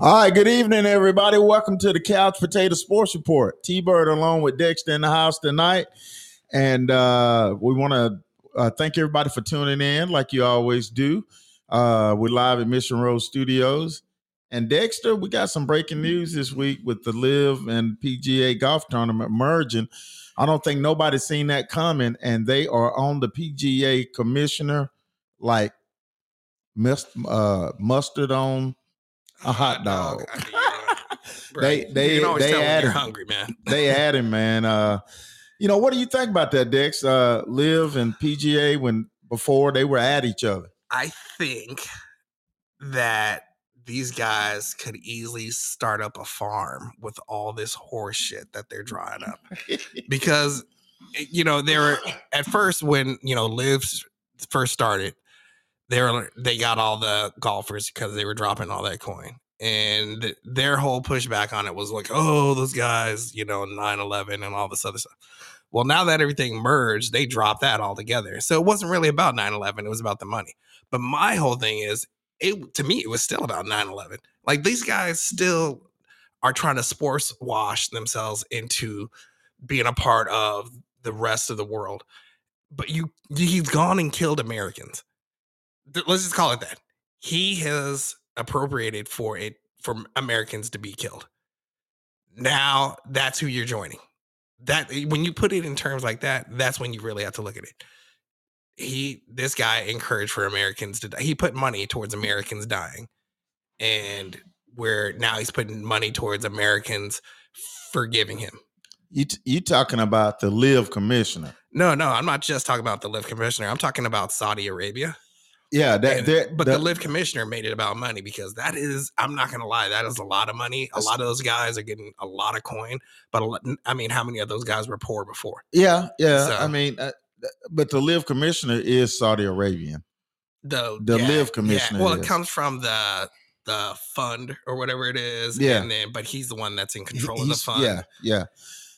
All right, good evening, everybody. Welcome to the Couch Potato Sports Report. T Bird along with Dexter in the house tonight. And uh, we want to uh, thank everybody for tuning in, like you always do. Uh, we're live at Mission Road Studios. And Dexter, we got some breaking news this week with the LIV and PGA golf tournament merging. I don't think nobody's seen that coming, and they are on the PGA commissioner like must, uh, mustard on a hot dog. I mean, bro, They- they- can always they add you're him. hungry, man. they had him, man. Uh, you know, what do you think about that, Dex? Uh, LIV and PGA when before they were at each other. I think that these guys could easily start up a farm with all this horse shit that they're drawing up because eh, you know they were at first when you know lives first started they were they got all the golfers because they were dropping all that coin. And their whole pushback on it was like oh those guys you know 9-11 and all this other stuff. Well now that everything merged they dropped that altogether. So it wasn't really about 9-11 it was about the money. But my whole thing is it to me it was still about 9-11 like these guys still are trying to sports wash themselves into being a part of the rest of the world. But you he's gone and killed americans let's just call it that. He has appropriated for it for americans to be killed. Now that's who you're joining. That eh, when you put it in terms like that that's when you really have to look at it. He this guy encouraged for americans to die he put money towards mm-hmm. americans dying and where now he's putting money towards americans forgiving him. You t- you talking about the LIV commissioner? no no i'm not just talking about the LIV commissioner i'm talking about saudi arabia Yeah, that, that but that- the LIV commissioner made it about money because that is i'm not gonna lie that is a lot of money a lot of those guys are getting a lot of coin but a lot, i mean how many of those guys were poor before yeah, yeah. So- I mean, uh, but the LIV commissioner is Saudi Arabian. the The LIV commissioner Yeah. well it comes from the the fund or whatever it is Yeah. and then but he's the one that's in He- control of the fund Yeah, yeah.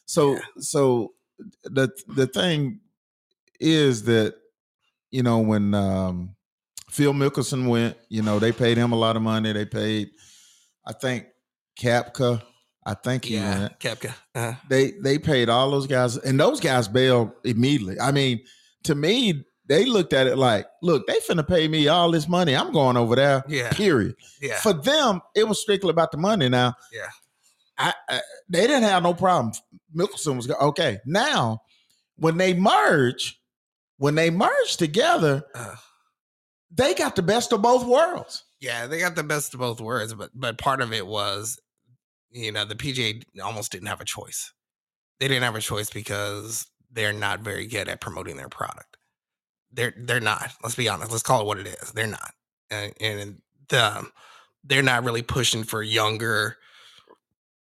So Yeah. so the the thing is that you know when um Phil Mickelson went, you know, they paid him a lot of money. They paid, I think, Koepka. I think he yeah went. Koepka uh, They they paid all those guys, and those guys bailed immediately. I mean, to me, they looked at it like, look, they finna pay me all this money. I'm going over there. yeah Period. yeah For them, it was strictly about the money. Now, Yeah. I, I they didn't have no problem. Mickelson was okay. Now, when they merge, when they merge together, uh, they got the best of both worlds. yeah they got the best of both worlds but but part of it was you know the pga almost didn't have a choice. They didn't have a choice because they're not very good at promoting their product. They're they're not let's be honest let's call it what it is they're not. And, and the, they're not really pushing for younger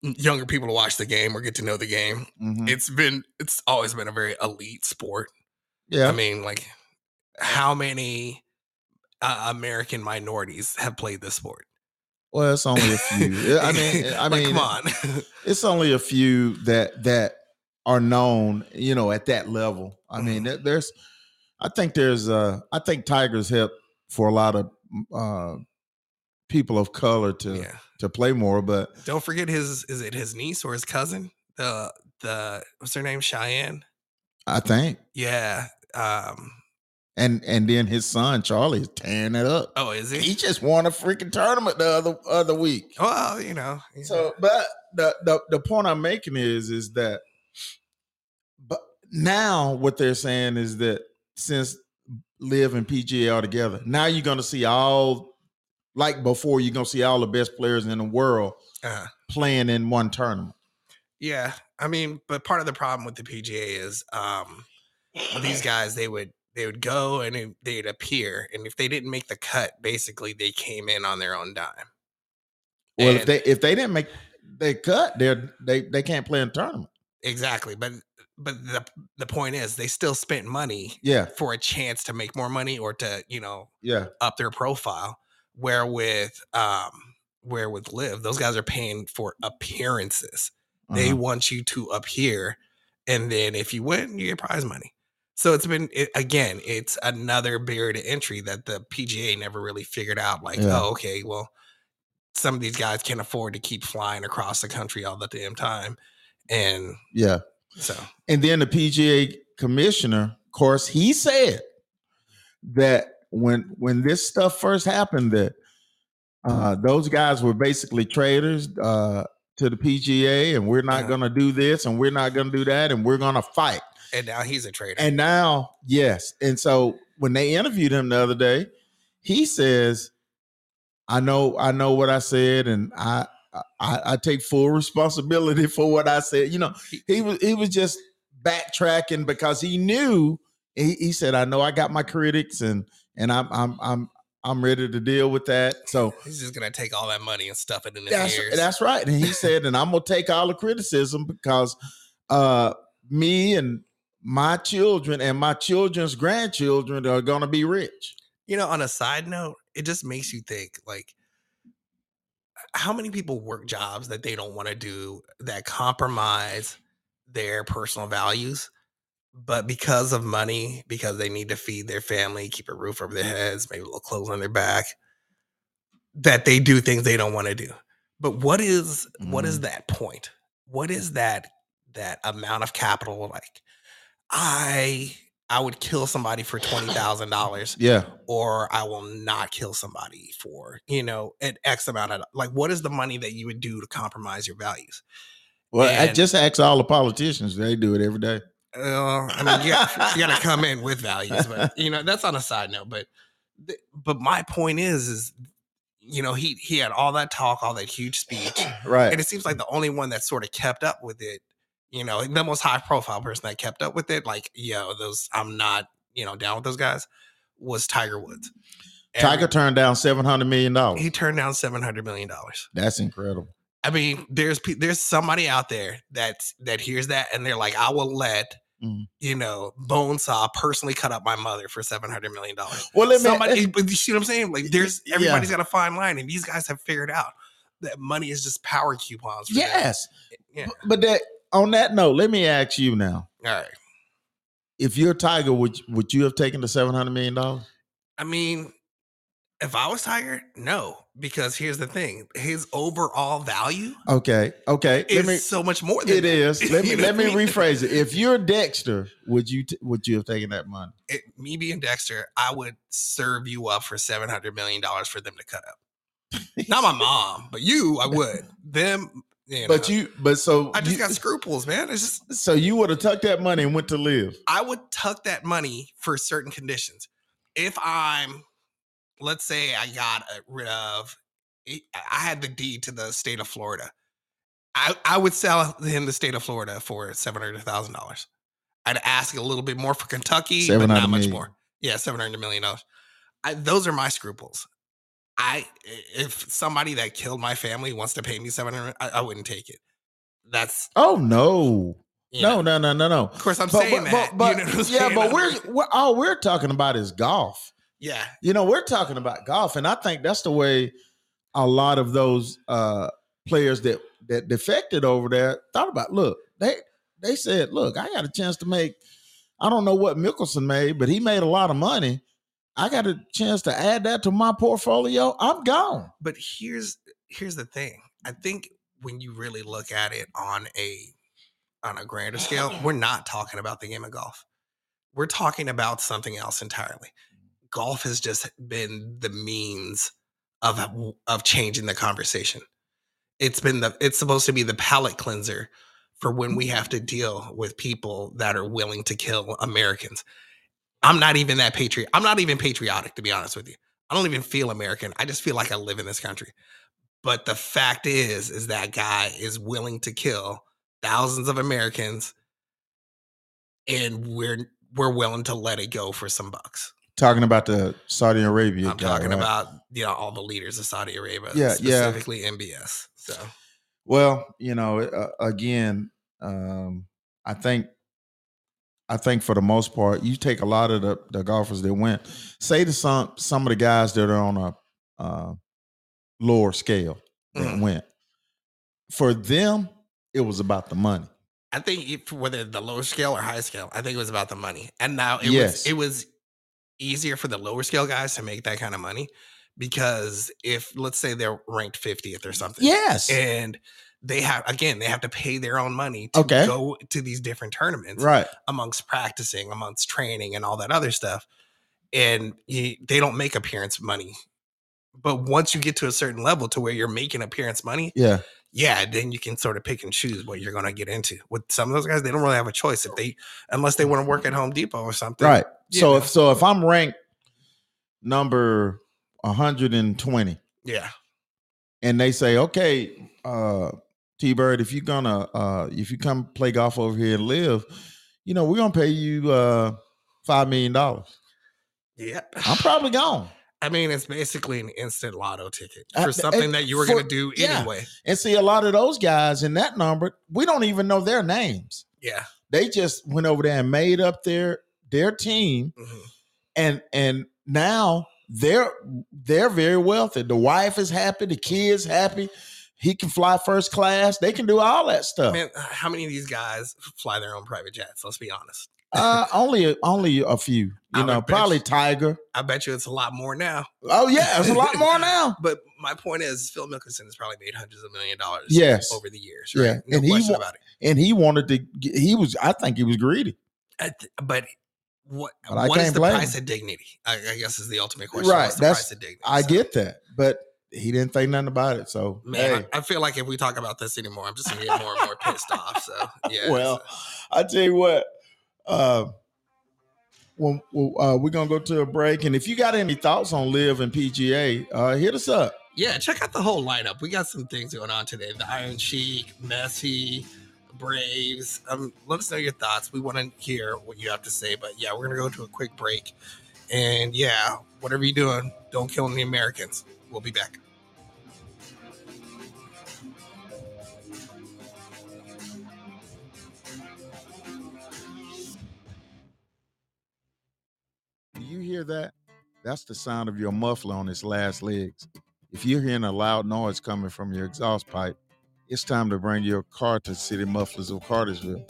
younger people to watch the game or get to know the game. Mhm. it's been it's always been a very elite sport. Yeah, i mean like how many uh, american minorities have played this sport. Well, it's only a few. I mean, I Like, mean, come on. it's only a few that that are known, you know, at that level. I mean, Mhm. there- there's, I think there's, uh, I think Tigers help for a lot of uh, people of color to yeah. to play more, but don't forget his is it his niece or his cousin? The the what's her name? Cheyenne? I think, yeah um and and then his son Charlie is tearing it up. oh is He he just won a freaking tournament the other other week. well you know. So, but the the the point I'm making is is that, but now what they're saying is that since LIV and PGA are together, now you're gonna see all like before you're gonna see all the best players in the world uh, playing in one tournament. Yeah, I mean, but part of the problem with the PGA is um these guys they would they would go and it- they'd appear, and if they didn't make the cut, basically they came in on their own dime. Well, if they if they didn't make they cut, they're they they can't play in a tournament. exactly, but but the the point is they still spent money Yeah, for a chance to make more money or to you know yeah, up their profile. Where with um where with LIV, those guys are paying for appearances. They uh-huh. want you to appear, and then if you win, you get prize money. So it's been it, again, it's another barrier to entry that the PGA never really figured out. Like, Yeah. oh, okay, well, some of these guys can't afford to keep flying across the country all the damn time. And Yeah. so And then the PGA commissioner, of course, he said that when when this stuff first happened, that uh, those guys were basically traitors uh, to the PGA, and we're not Uh-huh. going to do this, and we're not going to do that, and we're going to fight. And now he's a traitor. And now, yes, and so when they interviewed him the other day, he says, "I know, I know what I said, and I." I, I take full responsibility for what I said. You know, he was he was just backtracking because he knew he, he said, I know I got my critics and and I'm I'm I'm I'm ready to deal with that. So he's just gonna take all that money and stuff it in his that's ears. that's right. And he said, and I'm gonna take all the criticism because uh me and my children and my children's grandchildren are gonna be rich. you know, on a side note, it just makes you think like how many people work jobs that they don't want to do that compromise their personal values but because of money because they need to feed their family keep a roof over their heads maybe a little clothes on their back that they do things they don't want to do. But what is what is mm-hmm. that point? What is that that amount of capital like i i would kill somebody for $20000 Yeah. or I will not kill somebody for, you know, an X amount of like what is the money that you would do to compromise your values? Well, I just ask all the politicians. They do it every day. Uh, I mean, you got, you got to come in with values, but you know, that's on a side note. But, but my point is, is you know, he he had all that talk, all that huge speech, Right. and it seems like the only one that sort of kept up with it, you know, the most high profile person that kept up with it, like, yo, those I'm not, you know, down with those guys, was Tiger Woods. Tiger turned down seven hundred million dollars. he turned down seven hundred million dollars. That's incredible. I mean, there's there's somebody out there that that hears that and they're like, I will let Mhm. you know Bonesaw personally cut up my mother for seven hundred million dollars. Well, let me. Somebody, but you see what I'm saying? Like, there's Yeah. everybody's got a fine line, and these guys have figured out that money is just power coupons. Yes, Yeah. but, but that on that note, let me ask you now: All right. if you're Tiger, would would you have taken the seven hundred million dollars? I mean, if I was Tiger, no, because here's the thing: his overall value Okay, okay. is me. so much more than It is. Let me let me rephrase it. If you're Dexter, would you t- would you have taken that money? it, me being Dexter, I would serve you up for seven hundred million dollars for them to cut up. Not my mom, but you, I would. Them, you But you, but so I just you, got scruples, man. It's just so you would have tucked that money and went to LIV. I would tuck that money for certain conditions. If I'm, let's say, I got rid of, I had the deed to the state of Florida. I, I would sell him the state of Florida for seven hundred thousand dollars. I'd ask a little bit more for Kentucky, but 700 not much million. more. Yeah, seven hundred million dollars. I, those are my scruples. I if somebody that killed my family wants to pay me seven hundred, I, I wouldn't take it. That's Oh no, no, know. no, no, no, no. Of course, I'm But, saying but, that. but, but you know yeah, saying? but we're, we're all we're talking about is golf. yeah, You know, we're talking about golf, and I think that's the way a lot of those uh players that that defected over there thought about. Look, they they said, look, I got a chance to make. I don't know what Mickelson made, but he made a lot of money. I got a chance to add that to my portfolio. I'm gone. but here's here's the thing i think when you really look at it on a on a grander scale we're not talking about the game of golf we're talking about something else entirely golf has just been the means of of changing the conversation it's been the it's supposed to be the palate cleanser for when we have to deal with people that are willing to kill americans i'm not even that patriot i'm not even patriotic to be honest with you I don't even feel American. I just feel like I live in this country. But the fact is, is that guy is willing to kill thousands of Americans, and we're we're willing to let it go for some bucks. Talking about the Saudi Arabia. I'm guy, talking right? about you know all the leaders of Saudi Arabia, Yeah, yeah. specifically MBS. So Well, you know, uh, again, um, I think, I think for the most part, you take a lot of the, the golfers that went. Say to some some of the guys that are on a uh, lower scale that Mhm. went. For them, it was about the money. I think if, whether the lower scale or high scale, I think it was about the money. And now it Yes. was it was easier for the lower scale guys to make that kind of money because if let's say they're ranked 50th or something, Yes. and they have again they have to pay their own money to Okay. go to these different tournaments right. amongst practicing, amongst training, and all that other stuff, and you, they don't make appearance money. But once you get to a certain level to where you're making appearance money, Yeah. yeah, then you can sort of pick and choose what you're going to get into. With some of those guys, they don't really have a choice if they, unless they want to work at Home Depot or something. Right. So know. if so if I'm ranked number 120 Yeah. and they say, okay, uh, T Bird, if you're gonna uh if you come play golf over here and live, you know, we're gonna pay you uh five million dollars. Yep. I'm probably gone. I mean, it's basically an instant lotto ticket for something and that you were for- going to do yeah. anyway. And see a lot of those guys in that number, we don't even know their names. Yeah. They just went over there and made up their their team Mhm. and and now they're they're very wealthy. The wife is happy, the kids happy. He can fly first class. They can do all that stuff. Man, how many of these guys fly their own private jets? Let's be honest. Uh, only only a few. I You know, probably you- Tiger. I bet you it's a lot more now. Oh yeah, it's a lot more now. But my point is, Phil Mickelson has probably made hundreds of million dollars Yes. over the years. Yeah, No and he question wa- about it. And he wanted to. get- He was. I think he was greedy. I th- But what But what is the price him. of dignity? I, I guess is the ultimate question. Right, What's the that's- price of dignity? I So, get that, but he didn't think nothing about it. So Man, hey. I, I feel like if we talk about this anymore, I'm just gonna get more and more pissed off. So yeah. well, so- I tell you what. Uh, well, well, uh, we're gonna go to a break, and if you got any thoughts on LIV and PGA, uh, hit us up. yeah, check out the whole lineup. We got some things going on today. The Iron Sheik, Messi, Braves. Um, let us know your thoughts. We want to hear what you have to say. But yeah, we're gonna go to a quick break. And yeah, whatever you're doing, don't kill any Americans. We'll be back. Do you hear that? That's the sound of your muffler on its last legs. If you're hearing a loud noise coming from your exhaust pipe, it's time to bring your car to City Mufflers of Cartersville.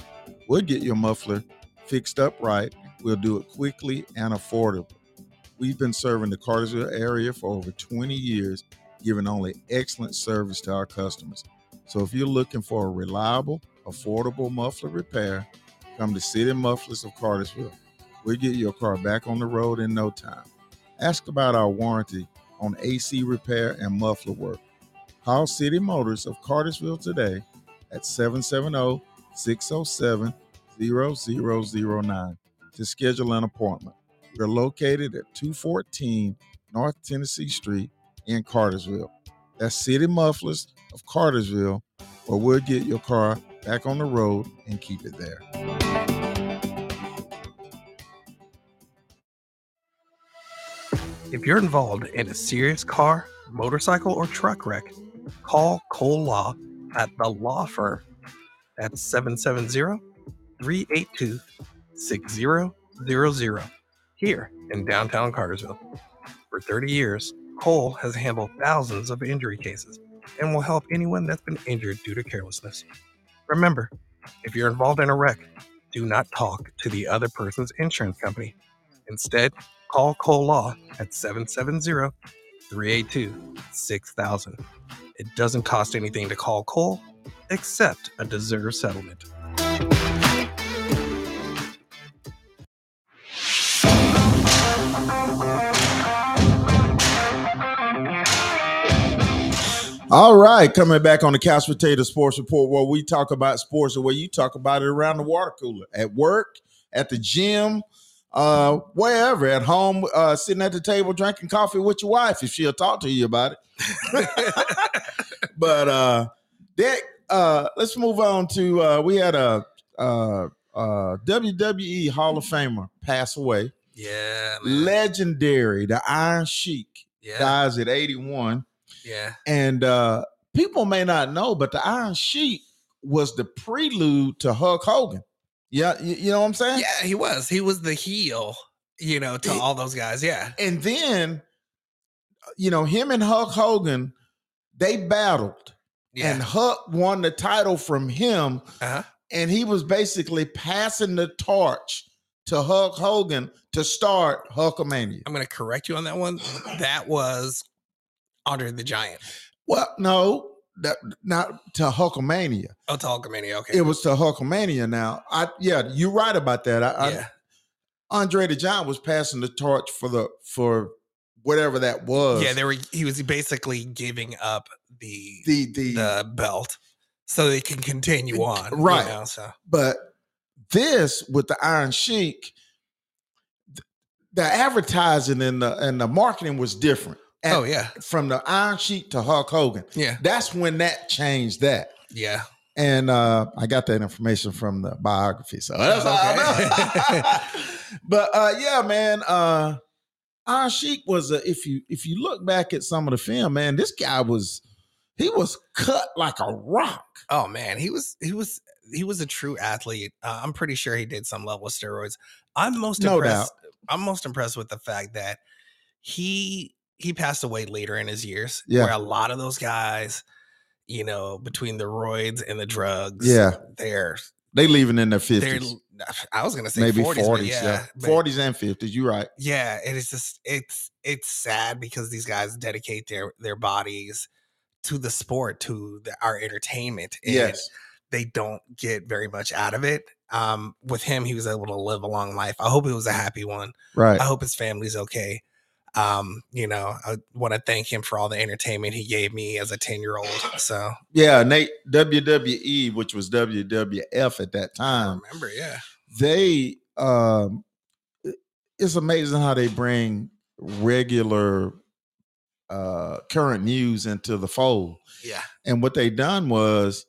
We'll get your muffler fixed up right. We'll do it quickly and affordable. We've been serving the Cartersville area for over 20 years, giving only excellent service to our customers. So if you're looking for a reliable, affordable muffler repair, come to City Mufflers of Cartersville. We'll get your car back on the road in no time. Ask about our warranty on AC repair and muffler work. Call City Motors of Cartersville today at 770 607 0009 to schedule an appointment. We're located at 214 North Tennessee Street in Cartersville. That's City Mufflers of Cartersville, where we'll get your car back on the road and keep it there. If you're involved in a serious car, motorcycle, or truck wreck, call Cole Law at the law firm. That's 770 382 6000 here in downtown Cartersville. For 30 years, Cole has handled thousands of injury cases and will help anyone that's been injured due to carelessness. Remember, if you're involved in a wreck, do not talk to the other person's insurance company. Instead, call Cole Law at 770 382 6000. It doesn't cost anything to call Cole except a deserved settlement. All right, coming back on the Couch Potato Sports Report, where we talk about sports the way you talk about it around the water cooler, at work, at the gym, uh, wherever, at home, uh, sitting at the table drinking coffee with your wife if she'll talk to you about it. but uh, Dick, uh, let's move on to uh, we had a uh, uh, WWE Hall of Famer pass away, Yeah, man. legendary, the Iron Sheik, yeah, dies at 81. Yeah. And uh, people may not know, but the Iron Sheik was the prelude to Hulk Hogan. Yeah, you, you know what I'm saying? Yeah, he was. He was the heel, you know, to He- all those guys. Yeah. And then, you know, him and Hulk Hogan, they battled, Yeah. and Hulk won the title from him, uh-huh. and he was basically passing the torch to Hulk Hogan to start Hulkamania. I'm going to correct you on that one. That was Andre the Giant. Well, no, that, not to Hulkamania. Oh, to Hulkamania. Okay. It was to Hulkamania. Now, I yeah, you're right about that. I, yeah. I, Andre the Giant was passing the torch for the for whatever that was. Yeah, they were. He was basically giving up the the the, the belt so they can continue on. you right. know, so but this with the Iron Sheik, the advertising and the and the marketing was different. At- oh yeah, from the Iron Sheik to Hulk Hogan. yeah, That's when that changed that. yeah. And uh, I got that information from the biography. So that's know. but uh, yeah, man, uh, Iron Sheik was a, if you if you look back at some of the film, man, this guy was he was cut like a rock. Oh man, he was he was he was a true athlete. Uh, I'm pretty sure he did some level of steroids. I'm most No impressed. I'm most impressed with the fact that he he passed away later in his years. Yeah. where a lot of those guys, you know, between the roids and the drugs, Yeah. they're They leaving in their fifties, I was gonna say maybe 40s, but forties, yeah, yeah, forties and fifties. You're right? yeah it is just it's it's sad because these guys dedicate their their bodies to the sport to the, our entertainment and Yes, they don't get very much out of it um with him he was able to live a long life i hope it was a happy one right. i hope his family's okay um you know i want to thank him for all the entertainment he gave me as a 10 year old so Yeah, Nate WWE, which was WWF at that i time, remember yeah they um it's amazing how they bring regular uh current news into the fold. yeah And what they done was,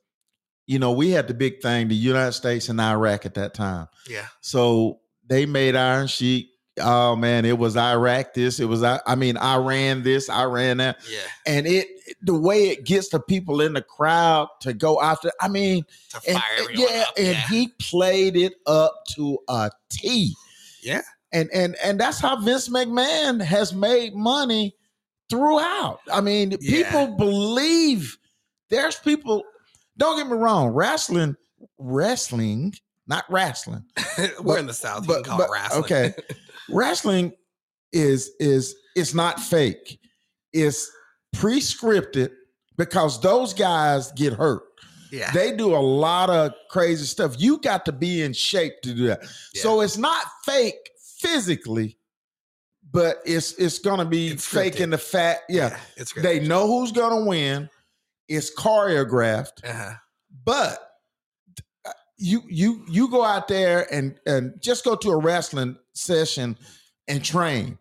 you know, we had the big thing, the United States and Iraq at that time. yeah So they made Iron Sheik. Oh man, it was Iraq this, it was I I mean, Iran this, Iran that. yeah And it the way it gets the people in the crowd to go after, I mean, to and, fire and- everyone yeah, up and yeah. he played it up to a T. yeah And and and that's how Vince McMahon has made money throughout. I mean, Yeah. people believe there's people. Don't get me wrong, wrestling, wrestling, not wrestling. we're But- in the south you but- can call but- it wrestling okay. Wrestling is is it's not fake. It's pre-scripted because those guys get hurt. yeah They do a lot of crazy stuff. You got to be in shape to do that. So it's not fake physically, but it's it's gonna be It's fake in the fact. Yeah, it's great they know who's gonna win. It's choreographed, uh-huh. but you you you go out there and and just go to a wrestling session and train.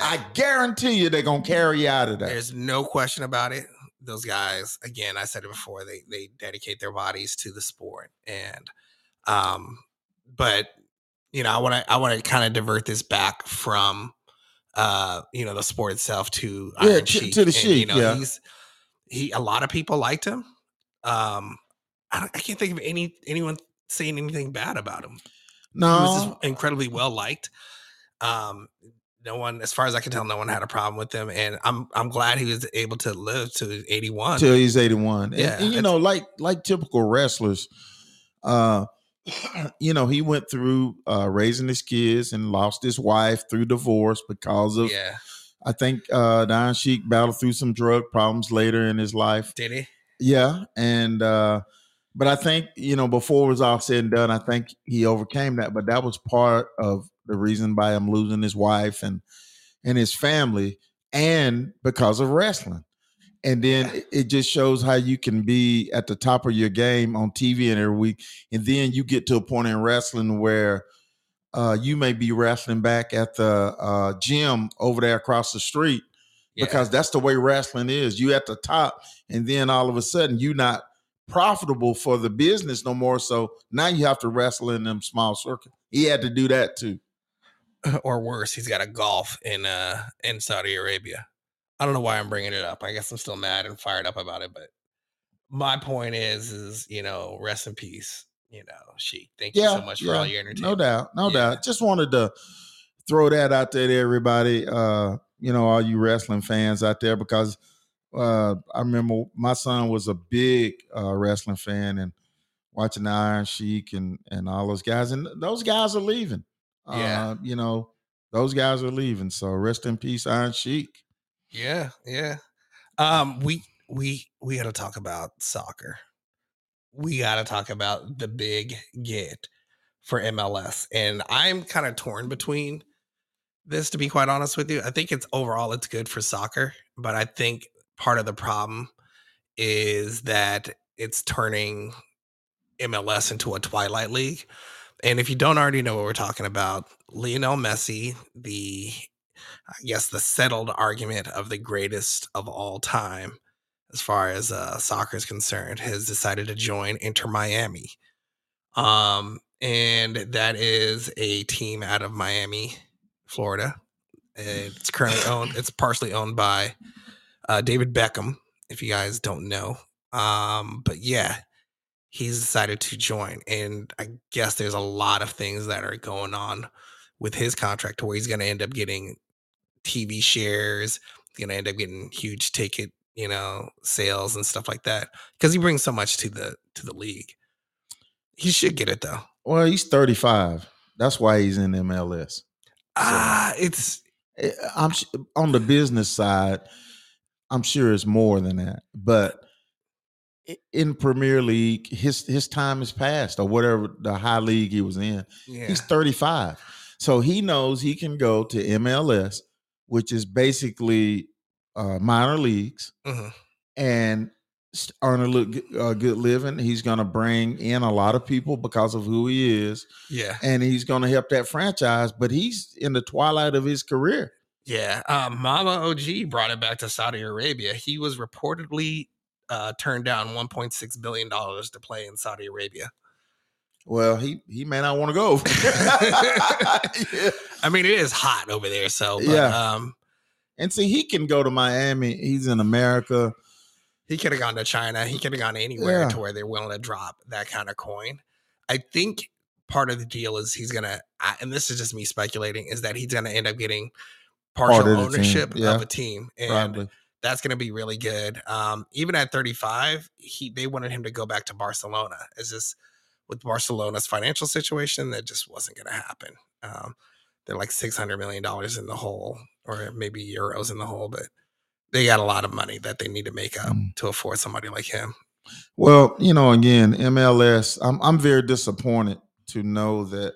I guarantee you they're gonna carry you out of that. There's no question about it. Those guys, again, I said it before, they they dedicate their bodies to the sport. And um, but you know, I wanna I wanna kind of divert this back from uh, you know, the sport itself to Yeah, Iron to- Sheik. to the And, you know, yeah. he's he a lot of people liked him. Um, I, don't, I can't think of any anyone saying anything bad about him. No, He was incredibly well liked. Um, no one, as far as I can tell, no one had a problem with him, and I'm I'm glad he was able to live to 81. till he's 81. Yeah, and, you know, like like typical wrestlers, uh, you know, he went through uh raising his kids and lost his wife through divorce because of yeah, I think uh Don Sheik battled through some drug problems later in his life. did he? Yeah. And uh but I think, you know, before it was all said and done, I think he overcame that. But that was part of the reason by him losing his wife and and his family, and because of wrestling. And then Yeah. it- just shows how you can be at the top of your game on TV and every week. And then you get to a point in wrestling where uh, you may be wrestling back at the uh, gym over there across the street Yeah. because that's the way wrestling is. You at the top, and then all of a sudden you're not profitable for the business no more. So now you have to wrestle in them small circuits. He had to do that too. or worse, he's got a golf in uh in Saudi Arabia. I don't know why I'm bringing it up. I guess I'm still mad and fired up about it, but my point is, is you know, rest in peace. You know, she. Thank you so much for all your entertainment. No doubt, no Yeah. doubt. Just wanted to throw that out there to everybody. Uh, you know, all you wrestling fans out there, because uh, I remember my son was a big uh, wrestling fan and watching the Iron Sheik and and all those guys, and those guys are leaving. Yeah. Uh, you know, those guys are leaving. So rest in peace, Iron Sheik. Yeah, yeah. Um, we we we got to talk about soccer. We got to talk about the big get for MLS, and I'm kind of torn between this. To be quite honest with you, I think it's overall it's good for soccer, but I think part of the problem is that it's turning MLS into a Twilight League. And if you don't already know what we're talking about, Lionel Messi, the I guess the settled argument of the greatest of all time, as far as uh, soccer is concerned, has decided to join Inter Miami. Um, and that is a team out of Miami, Florida. It's currently owned. It's partially owned by uh, David Beckham. If you guys don't know, um, but yeah, he's decided to join, and I guess there's a lot of things that are going on with his contract to where he's going to end up getting TV shares. He's going to end up getting huge ticket, you know, sales and stuff like that because he brings so much to the to the league. He should get it though. Well, he's 35. That's why he's in MLS. Ah, it's Eh, I'm on the business side. I'm sure it's more than that, but in Premier League, his his time is past, or whatever the high league he was in. yeah. He's 35, so he knows he can go to MLS, which is basically uh, minor leagues, Mhm. and earn a look, uh, good living. He's going to bring in a lot of people because of who he is, Yeah. and he's going to help that franchise. But he's in the twilight of his career. Yeah. Um, Mama OG brought it back to Saudi Arabia. He was reportedly uh, turned down $1.6 billion to play in Saudi Arabia. Well, he he may not want to go. Yeah. I mean, it is hot over there. So, but, Yeah. um, And see, he can go to Miami. He's in America. he could have gone to China. He could have gone anywhere Yeah. to where they're willing to drop that kind of coin. I think part of the deal is he's to, and this is just me speculating, is that he's to end up getting partial Part of ownership yeah. of a team. And Probably. that's going to be really good. Um, even at 35, he they wanted him to go back to Barcelona. It's just with Barcelona's financial situation, that just wasn't going to happen. Um, they're like 600 million dollars in the hole, or maybe euros in the hole, but they got a lot of money that they need to make up Mm. to afford somebody like him. Well, you know, again, MLS. I'm I'm very disappointed to know that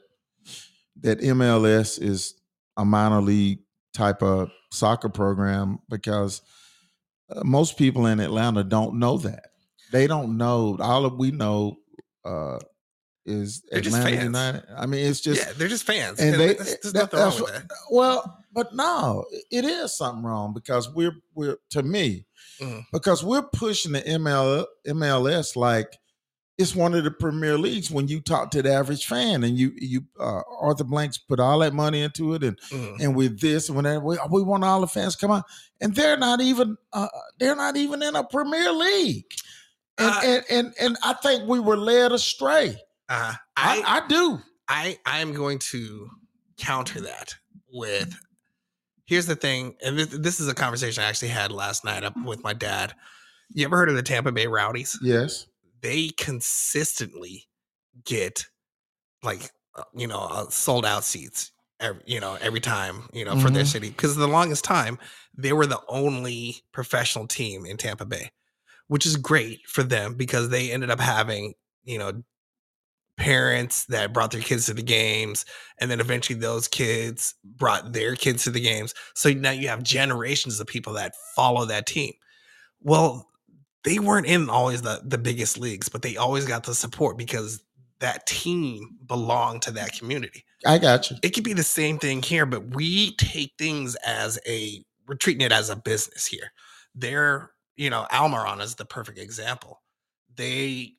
that MLS is a minor league type of soccer program because uh, most people in Atlanta don't know that. They don't know. All of we know uh, is They're just Atlanta fans. United. I mean, it's just yeah, they're just fans, and and, they- there's, there's that- nothing wrong with that. Well, but no, it is something wrong because we're we're to me Mhm. because we're pushing the ML, MLS like it's one of the premier leagues. When you talk to the average fan, and you you uh, Arthur Blank's put all that money into it, and Mhm. and with this and whenever we, we want all the fans to come out, and they're not even uh, they're not even in a premier league, and, Uh, and and and I think we were led astray. Uh, I, I, I do. I I am going to counter that with here's the thing, and this, this is a conversation I actually had last night up with my dad. You ever heard of the Tampa Bay Rowdies? Yes. They consistently get like uh, you know uh, sold out seats. Every, you know every time you know for their Mhm. city because the longest time they were the only professional team in Tampa Bay, which is great for them because they ended up having you know parents that brought their kids to the games and then eventually those kids brought their kids to the games so now you have generations of people that follow that team well they weren't in always the, the biggest leagues but they always got the support because that team belonged to that community I got you. it could be the same thing here but we take things as a we're treating it as a business here they're you know almiron is the perfect example they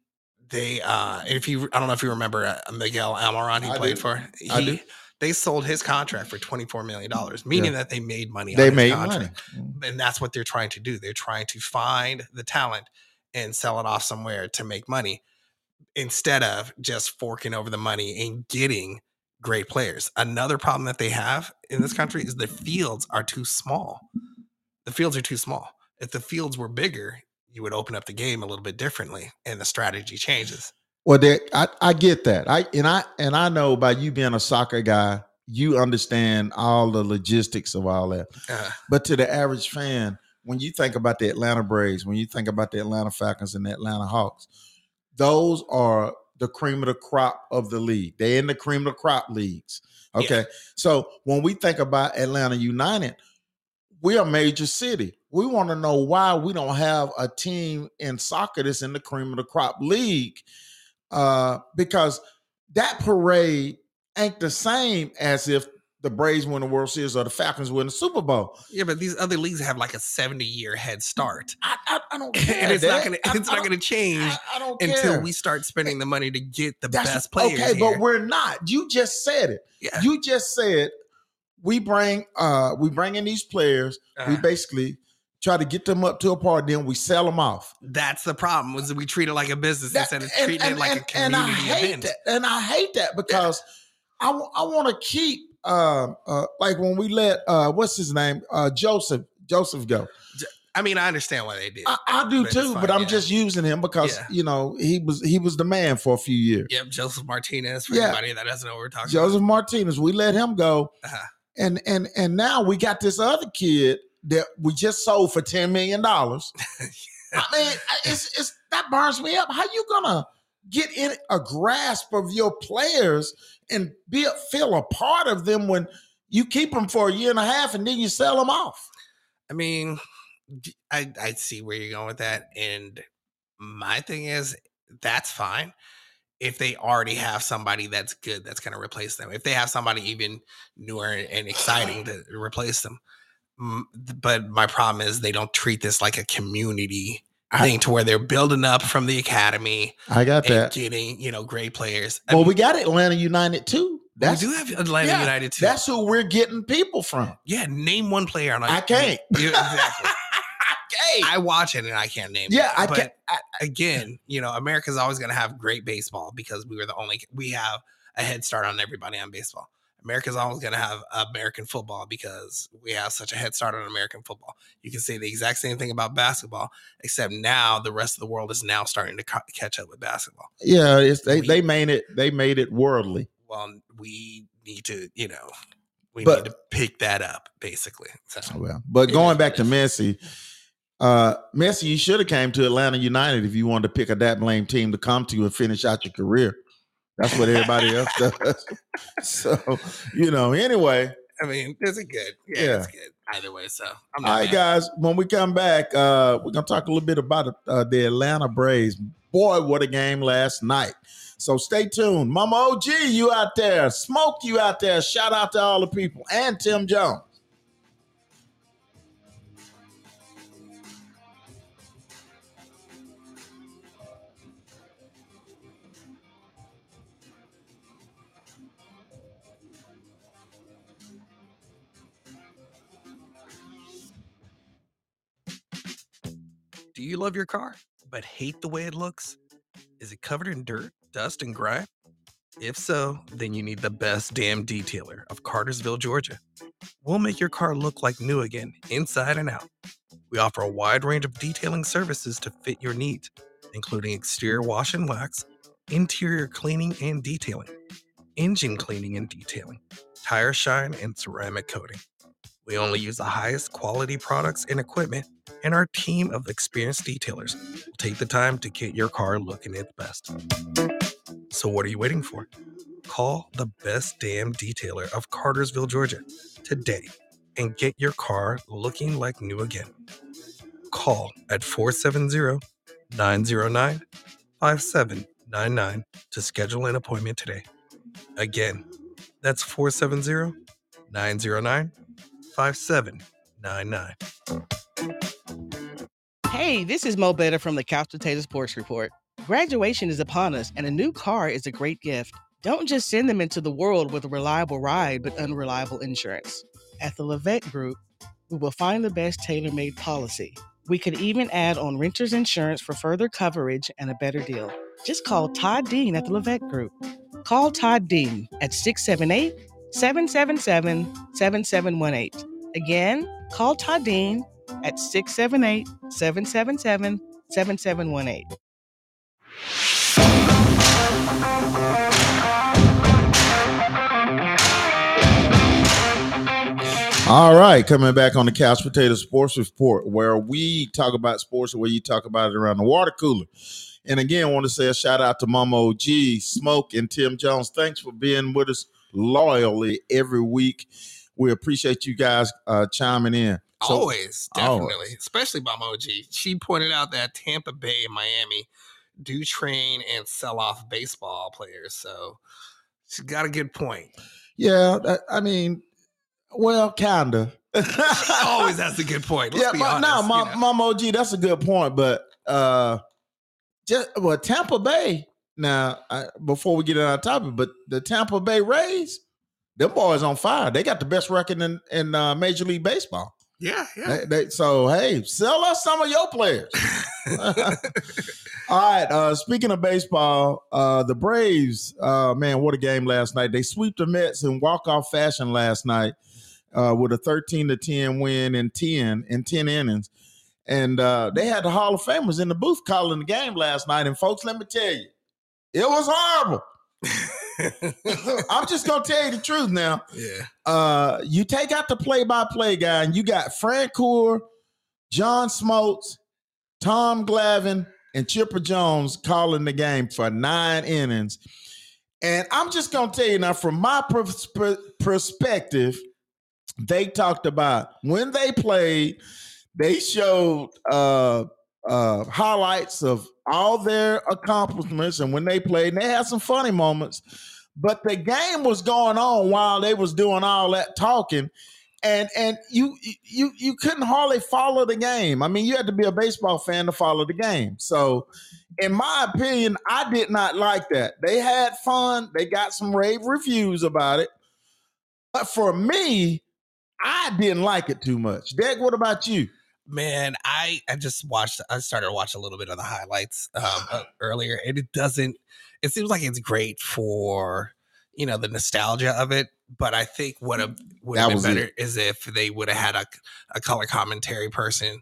they uh if you i don't know if you remember uh, miguel almiron he I played do. for I do. They sold his contract for 24 million dollars meaning that they made money on They made contract. Money. Mm. and that's what they're trying to do. They're trying to find the talent and sell it off somewhere to make money instead of just forking over the money and getting great players. Another problem that they have in this country is the fields are too small. The fields are too small. If the fields were bigger you would open up the game a little bit differently and the strategy changes Well, I I get that. I and I and I know by you being a soccer guy, you understand all the logistics of all that. uh, But to the average fan, when you think about the Atlanta Braves, when you think about the Atlanta Falcons and the Atlanta Hawks, those are the cream of the crop of the league. They're in the cream of the crop leagues. Okay. Yeah. So when we think about Atlanta United, we're a major city. We want to know why we don't have a team in soccer that's in the cream of the crop league. Uh, because that parade ain't the same as if the Braves win the World Series or the Falcons win the Super Bowl. Yeah, but these other leagues have like a seventy year head start. I, I, I don't care. and it's not gonna it's not gonna change I, don't care. until we start spending the money to get the That's, best players. Okay, here. but we're not. You just said it. Yeah. You just said we bring uh we bring in these players. Uh-huh. We basically try to get them up to a part, then we sell them off. That's the problem. Was we treat it like a business that, instead of treating and, it like and, a community and I hate event. That, and I hate that because yeah. I, I want to keep uh, uh, like when we let uh, what's his name uh, Josef Josef go. I mean, I understand why they did. I, I do but too, fine, but I'm yeah. just using him because yeah. you know he was he was the man for a few years. Yep, Josef Martinez. For yeah. anybody that doesn't know what we're talking Josef about. Martinez. We let him go, uh-huh. and and and now we got this other kid that we just sold for ten million dollars. I mean, it's it's that burns me up. How you gonna get in a grasp of your players and be feel a part of them when you keep them for a year and a half and then you sell them off. I mean, I I see where you're going with that, and my thing is that's fine if they already have somebody that's good that's going to replace them. If they have somebody even newer and exciting to replace them, but my problem is they don't treat this like a community thing to where they're building up from the academy. I got that. Getting, you know, great players. I well, mean, we got Atlanta United too. That's, we do have Atlanta yeah, United too. That's who we're getting people from. Yeah, name one player. On I can't. Yeah, exactly. I watch it and I can't name. Yeah, it. I can't. I, again, you know, America's always going to have great baseball because we were the only. We have a head start on everybody on baseball. America's always going to have American football because we have such a head start on American football. You can say the exact same thing about basketball, except now the rest of the world is now starting to ca- catch up with basketball. Yeah, it's, they we, they made it they made it worldly. Well, we need to, you know, we but, need to pick that up basically. So, well, but going back to Messi, uh, Messi, you should have came to Atlanta United if you wanted to pick a that blame team to come to you and finish out your career. That's what everybody else does. so, you know, anyway. I mean, is it good? Yeah, yeah. it's good. Either way, so I'm all right, guys. When we come back, uh, we're gonna talk a little bit about uh, the Atlanta Braves. Boy, what a game last night! So stay tuned, Mama OG, you out there, Smoke, you out there. Shout out to all the people and Tim Jones. Do you love your car, but hate the way it looks? Is it covered in dirt, dust, and grime? If so, then you need the best damn detailer of Cartersville, Georgia. We'll make your car look like new again, inside and out. We offer a wide range of detailing services to fit your needs, including exterior wash and wax, interior cleaning and detailing, engine cleaning and detailing, tire shine, and ceramic coating. We only use the highest quality products and equipment, and our team of experienced detailers will take the time to get your car looking its best. So, what are you waiting for? Call the best damn detailer of Cartersville, Georgia today and get your car looking like new again. Call at 470 909 5799 to schedule an appointment today. Again, that's 470 909 5799. Hey, this is Mo Better from the Couch Potato Sports Report. Graduation is upon us, and a new car is a great gift. Don't just send them into the world with a reliable ride but unreliable insurance. At the Levette Group, we will find the best tailor made policy. We could even add on renter's insurance for further coverage and a better deal. Just call Todd Dean at the Levette Group. Call Todd Dean at 678 777 7718. Again, call Todd Dean at 678 777 7718. All right, coming back on the Couch Potato Sports Report, where we talk about sports, where you talk about it around the water cooler. And again, I want to say a shout out to Mama OG, Smoke, and Tim Jones. Thanks for being with us loyally every week. We appreciate you guys uh, chiming in. So- always, definitely, Always. especially by Moji. She pointed out that Tampa Bay and Miami do train and sell off baseball players, so she got a good point. yeah, that- I mean, well, kinda. Always has a good point. Let's yeah, be but honest. no, you my, know. OG, that's a good point. But uh, just well, Tampa Bay. Now, I, before we get on our topic, but the Tampa Bay Rays, them boys on fire. They got the best record in in uh, Major League Baseball. Yeah, yeah. They, they, so hey, sell us some of your players. All right. Uh, speaking of baseball, uh, the Braves, uh, man, what a game last night. They sweep the Mets in walk off fashion last night uh, with a 13 to 10 win in 10 in 10 innings. And uh, they had the Hall of Famers in the booth calling the game last night. And folks, let me tell you, it was horrible. I'm just gonna tell you the truth now. yeah. Uh, you take out the play-by-play guy, and you got Francoeur, John Smoltz, Tom Glavine, and Chipper Jones calling the game for nine innings. And I'm just gonna tell you now, from my pers- perspective, they talked about when they played. They showed uh, uh, highlights of all their accomplishments, and when they played, and they had some funny moments. But the game was going on while they was doing all that talking, and and you you you couldn't hardly follow the game. I mean, you had to be a baseball fan to follow the game. So, in my opinion, I did not like that. They had fun. They got some rave reviews about it, but for me, I didn't like it too much. Deg, what about you? Man, I I just watched. I started to watch a little bit of the highlights um, uh, earlier, and it doesn't. It seems like it's great for you know the nostalgia of it, but I think what a, would have been better it. is if they would have had a a color commentary person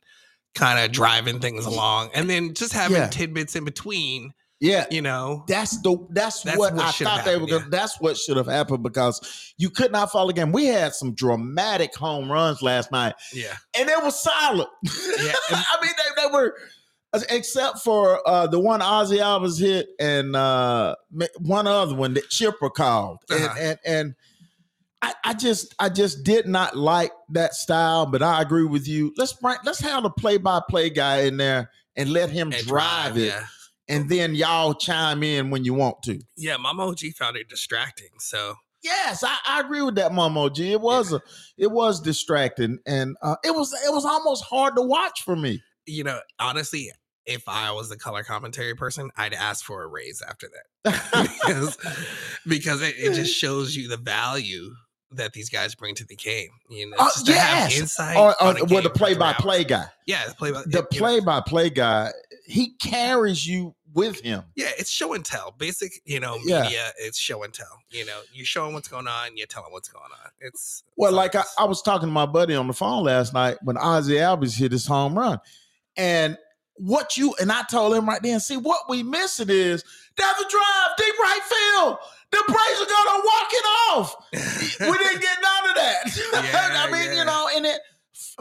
kind of driving things along, and then just having Yeah. tidbits in between. Yeah, You know, That's the that's, That's what, what I should have thought they were happened, gonna that's what should have happened because you could not follow the game. We had some dramatic home runs last night, yeah, and it was solid. Yeah, I mean they, they were except for uh the one Ozzie Albies hit and uh one other one that Chipper called. And Uh-huh. and and I, I just I just did not like that style, but I agree with you. Let's bring let's have a play-by-play guy in there and let him and drive, it Yeah, and then y'all chime in when you want to. yeah. Mama OG found it distracting, so Yes, I, I agree with that, Momo G. It was a, it was distracting, and uh, it was it was almost hard to watch for me. you know, honestly, if I was the color commentary person, I'd ask for a raise after that because because it, it just shows you the value that these guys bring to the game. You know, Uh, just yes. insight. or, on or a well, the play by play guy, Yeah, the play by the play by play guy, he carries you with him. Yeah, it's show and tell. Basic, you know, Yeah. media. It's show and tell. You know, you show them what's going on. You tell them what's going on. It's Well, it's like I, I was talking to my buddy on the phone last night when Ozzie Albies hit his home run, and what you and I told him right then, see what we missing is there's a drive deep right field. The Braves are gonna walk it off. we didn't get none of that. Yeah, I mean, yeah. you know, and it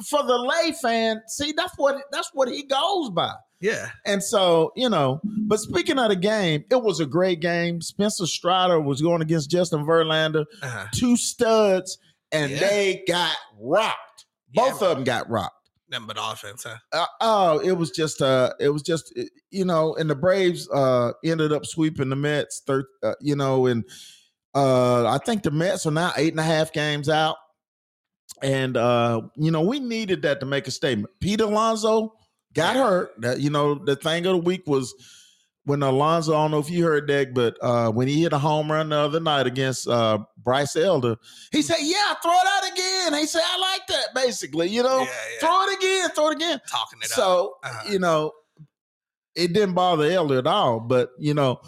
for the lay fan, see, that's what that's what he goes by. yeah, And so, you know, but speaking of the game, it was a great game. Spencer Strider was going against Justin Verlander, uh, two studs, and Yeah. they got rocked. Both of them got rocked. Nothing but offense, huh? Uh, oh, it was just uh it was just you know, and the Braves uh ended up sweeping the Mets thir- uh, you know, and uh I think the Mets are now eight and a half games out. And uh, you know, we needed that to make a statement. Pete Alonso got hurt. That you know, the thing of the week was when Alonso, I don't know if you heard that, but uh when he hit a home run the other night against uh Bryce Elder, he said, Yeah, throw it out again. He said, I like that, basically, you know. yeah, yeah. Throw it again, throw it again Talking it up. so Uh-huh. you know it didn't bother Elder at all but you know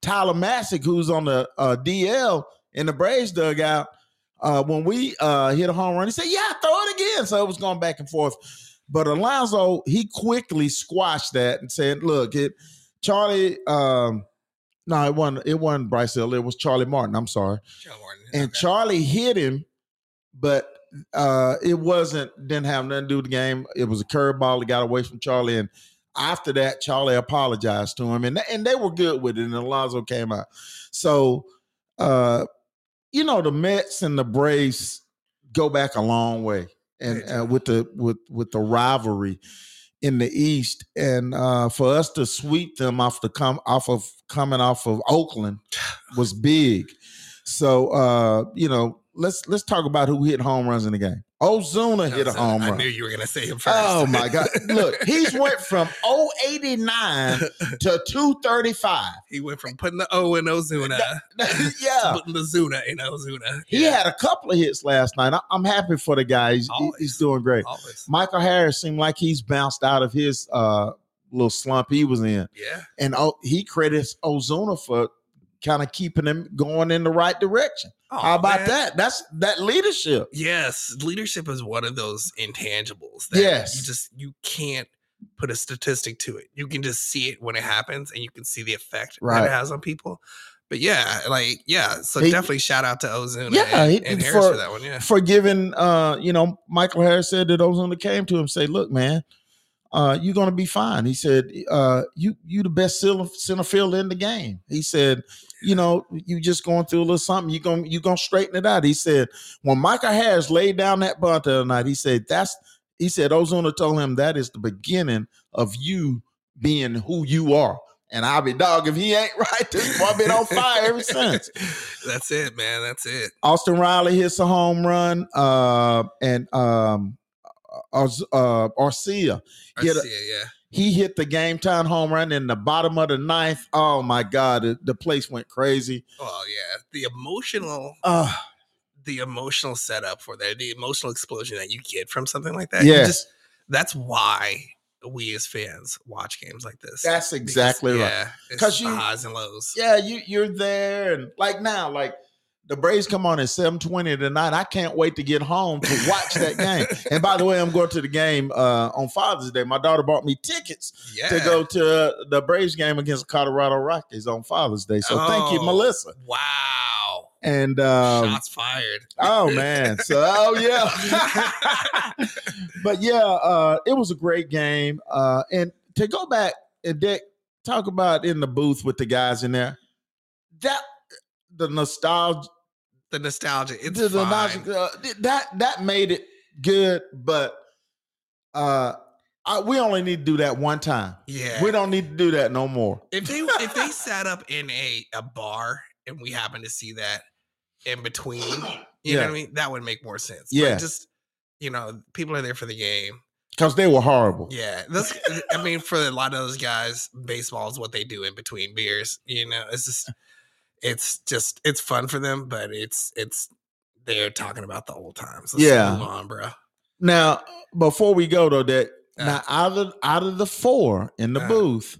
tyler Matzek, who's on the uh, dl in the braves dugout uh, when we uh, hit a home run he said yeah throw it again so it was going back and forth but alonso he quickly squashed that and said look it charlie um, no it wasn't it wasn't bryce elder it was charlie morton i'm sorry Joe Morton, and okay. Charlie hit him, but uh, it wasn't didn't have nothing to do with the game. It was a curveball that got away from Charlie, and after that, Charlie apologized to him, and and they were good with it. And Alonso came out. So, uh, you know, the Mets and the Braves go back a long way, and uh, with the with with the rivalry in the East, and uh, for us to sweep them off the come off of coming off of Oakland was big. So uh, you know, let's let's talk about who hit home runs in the game. Ozuna hit a home run. I knew you were gonna say him first. Oh my God. Look, he's went from 089 to 235. he went from putting the O in Ozuna to yeah. putting the Zuna in Ozuna. He Yeah, had a couple of hits last night. I- I'm happy for the guy. He's, Always. he's doing great. always. Michael Harris seemed like he's bounced out of his uh, little slump he was in. Yeah, And oh, he credits Ozuna for kind of keeping him going in the right direction. Aw, How about man. that? That's that leadership. Yes, leadership is one of those intangibles that Yes. you just you can't put a statistic to it. You can just see it when it happens and you can see the effect that Right. it has on people. But yeah, like yeah, so He- definitely shout out to Ozuna Yeah, and, he- and Harris for- for that one. Yeah. for giving uh you know michael harris said that ozuna came to him say look man uh you're gonna be fine he said uh you you the best center, field in the game he said you know you just going through a little something you gonna you gonna straighten it out he said when Micah harris laid down that bunt the other night he said that's he said ozuna told him that is the beginning of you being who you are and i'll be dog if he ain't right this boy been on fire ever since That's it, man. That's it. Austin Riley hits a home run, uh, and um, uh, uh, Arcia I Get a- yeah. He hit the game time home run in the bottom of the ninth. Oh my God, the, the place went crazy. Oh yeah. The emotional Uh, the emotional setup for that, the emotional explosion that you get from something like that. Yes. just that's why we as fans watch games like this. that's Because, exactly right. Yeah, 'Cause because you highs and lows. Yeah, you you're there, and like now, like the Braves come on at seven twenty tonight. I can't wait to get home to watch that game. and by the way, I'm going to the game uh, on Father's Day. My daughter bought me tickets Yeah. to go to the Braves game against Colorado Rockies on Father's Day. So thank you, Oh. Melissa. Wow. And um, Shots fired. oh man, so oh yeah, but yeah, uh, it was a great game. Uh, and to go back and Dick talk about in the booth with the guys in there, that the nostalgia, the nostalgia. It's the, the nostalgia, uh, that that made it good. But uh, I, we only need to do that one time. Yeah. We don't need to do that no more. if they if they sat up in a a bar and we happen to see that in between, you know what I mean? That would make more sense. But Yeah. just you know, people are there for the game. Because they were horrible. Yeah. That's I mean, for a lot of those guys, baseball is what they do in between beers. You know, it's just it's just it's fun for them, but it's it's they're talking about the old times. Let's Yeah. move on, bro. Now, before we go though, that Uh. now out of out of the four in the Uh. booth,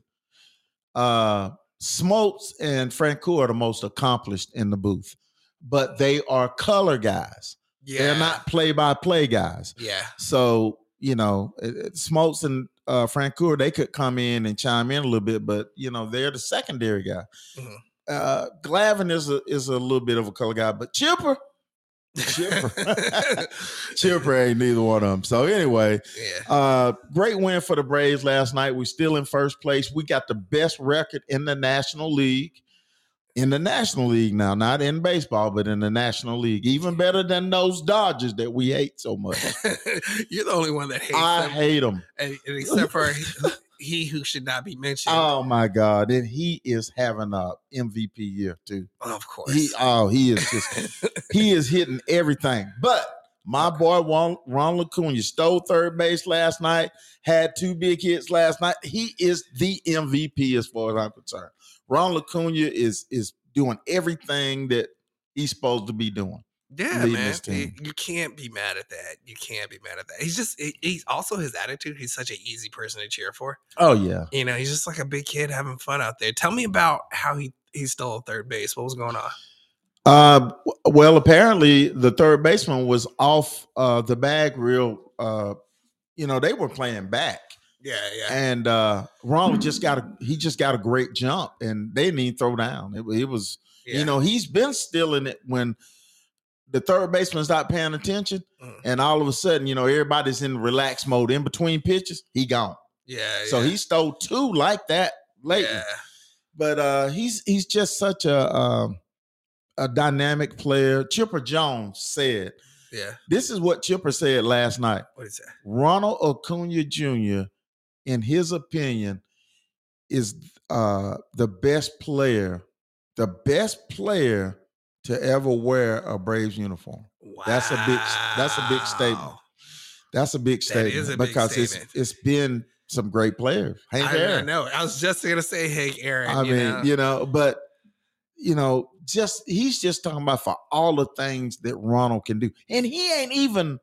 uh Smokes and Franco are the most accomplished in the booth, but they are color guys. Yeah. They're not play by play guys. Yeah. So you know, it- it- Smokes and uh Francoeur, they could come in and chime in a little bit, but you know, they're the secondary guy. Mhm. Uh Glavine is a is a little bit of a color guy, but Chipper, Chipper, Chipper ain't neither one of them. So anyway, yeah. uh, great win for the Braves last night. We're still in first place. We got the best record in the National League. In the National League now, not in baseball, but in the National League. Even better than those Dodgers that we hate so much. You're the only one that hates I them. hate them. and, and except for he, who should not be mentioned. Oh my God. And he is having a MVP year too. of course. He oh, he is just he is hitting everything. But my boy Ron, Ron Acuna stole third base last night, had two big hits last night. He is the MVP as far as I'm concerned. Ron Acuna is is doing everything that he's supposed to be doing. Yeah, man. You, can't be mad at that. You can't be mad at that. He's just he- he's also his attitude. He's such an easy person to cheer for. Oh yeah. You know, he's just like a big kid having fun out there. Tell me about how he he stole third base. What was going on? Uh, well, apparently the third baseman was off uh, the bag real. Uh, you know, they were playing back. Yeah, yeah. and uh Ron just got a he just got a great jump and they didn't even throw down. It, it was yeah. you know he's been stealing it when the third baseman's not paying attention, Mm. and all of a sudden, you know, everybody's in relaxed mode in between pitches. He gone. Yeah. So yeah, he stole two like that lately. Yeah. But uh, he's he's just such a um, a dynamic player. Chipper Jones said, Yeah. "This is what Chipper said last night." What is that? Ronald Acuna Jr., in his opinion, is uh, the best player, the best player to ever wear a Braves uniform. Wow. That's a big- that's a big statement. That's a big statement a big because statement. it's it's been some great players. Hank I, I Aaron. know. I was just gonna say Hank Aaron. I you mean, know? you know, but you know, just he's just talking about for all the things that Ronald can do, and he ain't even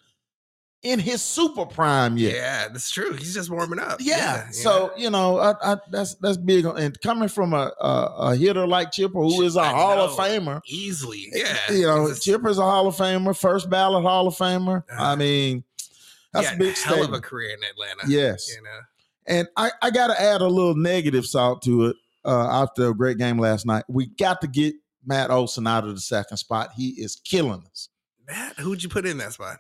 in his super prime yet. yeah, that's true. He's just warming up. Yeah. you So know? you know, I, I, that's that's big, and coming from a, a a hitter like Chipper, who is a I Hall of. Famer. easily, yeah. You know, It's- Chipper's a Hall of Famer, first ballot Hall of Famer. I Uh, mean, that's he a big hell of a career in Atlanta. Yes. You know. And I, I got to add a little negative salt to it uh, after a great game last night. We got to get Matt Olson out of the second spot. He is killing us. Matt, who'd you put in that spot?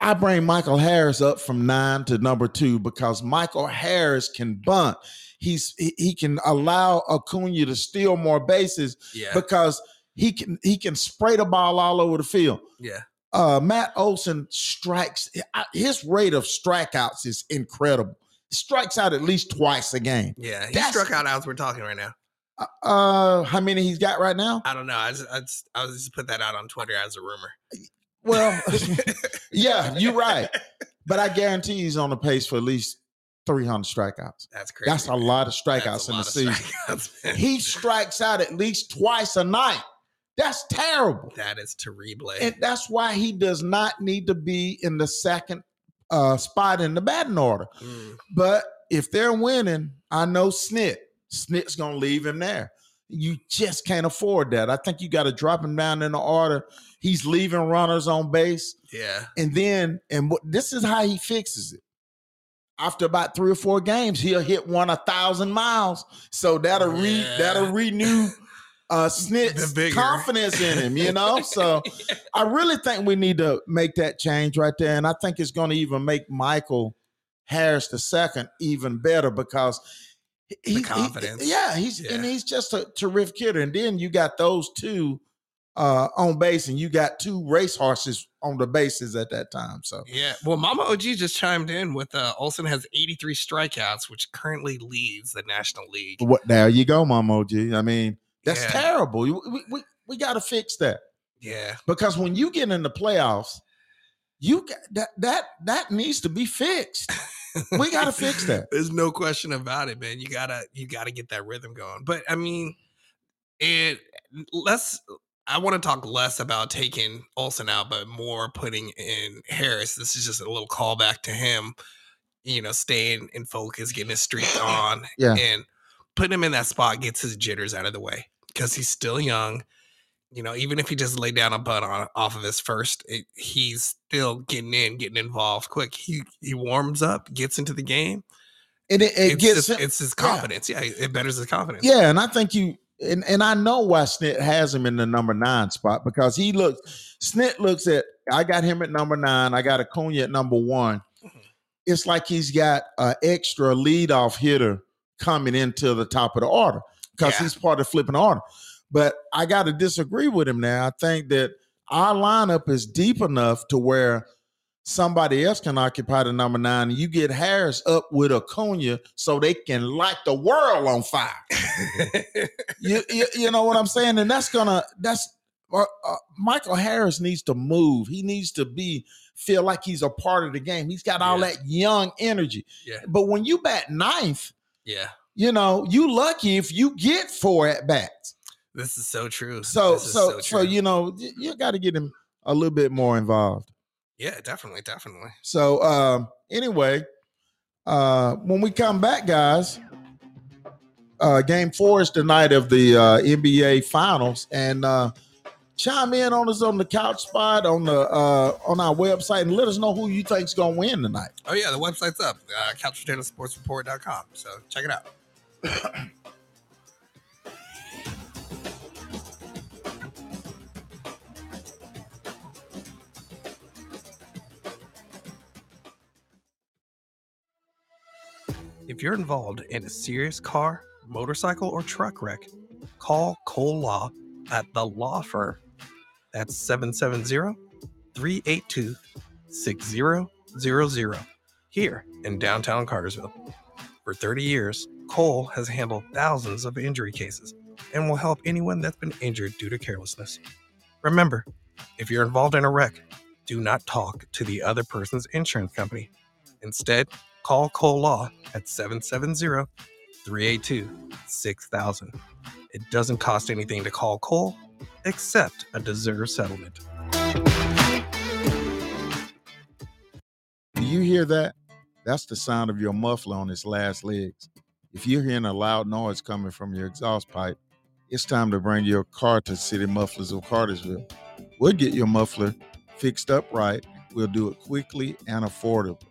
I bring Michael Harris up from nine to number two because Michael Harris can bunt. He's he, he can allow Acuna to steal more bases Yeah. because he can he can spray the ball all over the field. yeah. Uh, Matt Olson strikes his rate of strikeouts is incredible. Strikes out at least twice a game. Yeah. He That's- struck out as we're talking right now. Uh, how many he's got right now? I don't know. I just, I just, I was just put that out on Twitter as a rumor. Well, yeah, you're right. But I guarantee he's on the pace for at least 300 strikeouts. That's crazy. That's a man. lot of strikeouts in the season. He strikes out at least twice a night. That's terrible. that is terrible. And that's why he does not need to be in the second uh, spot in the batting order. Mm, But if they're winning, I know Snit. Snit's gonna leave him there. You just can't afford that. I think you got to drop him down in the order. He's leaving runners on base, yeah. and then and what this is how he fixes it. After about three or four games, he'll hit one a thousand miles. So that'll re Yeah. that'll renew uh Snit's confidence in him, you know. So I really think we need to make that change right there. And I think it's going to even make Michael Harris the second even better because he, he- he- confidence. yeah, he's and he's just a terrific hitter. And then you got those two uh on base, and you got two race horses on the bases at that time. So Yeah. Well, Mama OG just chimed in with uh, Olson has 83 strikeouts, which currently leads the National League. what there you go, Mama OG. I mean, that's Yeah. terrible. We, we, we, we got to fix that. Yeah. because when you get in the playoffs, you got that that that needs to be fixed. We got to fix that. There's no question about it, man. You gotta you gotta get that rhythm going. But I mean, it less. I want to talk less about taking Olson out, but more putting in Harris. This is just a little callback to him. You know, staying in focus, getting his streak on, Yeah. and putting him in that spot gets his jitters out of the way because he's still young. You know, even if he just laid down a butt on off of his first, it, he's still getting in, getting involved quick. He he warms up, gets into the game. And it, it it's gets just, him- it's his confidence. Yeah. it betters his confidence. yeah, and I think you and and I know why Snit has him in the number nine spot because he looks Snit looks at I got him at number nine, I got Acuna at number one. Mhm. It's like he's got an extra leadoff hitter coming into the top of the order because Yeah. he's part of flipping order. But I got to disagree with him now. I think that our lineup is deep enough to where somebody else can occupy the number nine, and you get Harris up with Acuna so they can light the world on fire. you, you, you know what I'm saying? And that's gonna that's uh, uh, Michael Harris needs to move. He needs to be feel like he's a part of the game. He's got all Yeah. that young energy. Yeah. But when you bat ninth, yeah. you know you lucky if you get four at bats. This is so true. So so so, true. you know y- you got to get him a little bit more involved. yeah, definitely, definitely. So um anyway, uh when we come back, guys, uh game four is tonight of the uh NBA finals. And uh chime in on us on the couch spot on the uh on our website and let us know who you think's gonna win tonight. Oh yeah, the website's up, uh, couchpotatosportsreport.com. So check it out. If you're involved in a serious car, motorcycle, or truck wreck, call Cole Law at the law firm. That's 770 382 6000 here in downtown Cartersville. For 30 years, Cole has handled thousands of injury cases and will help anyone that's been injured due to carelessness. Remember, if you're involved in a wreck, do not talk to the other person's insurance company. Instead, call Cole Law at 770 382 6000. It doesn't cost anything to call Cole except a deserved settlement. Do you hear that? That's the sound of your muffler on its last legs. If you're hearing a loud noise coming from your exhaust pipe, it's time to bring your car to City Mufflers of Cartersville. We'll get your muffler fixed up right. We'll do it quickly and affordably.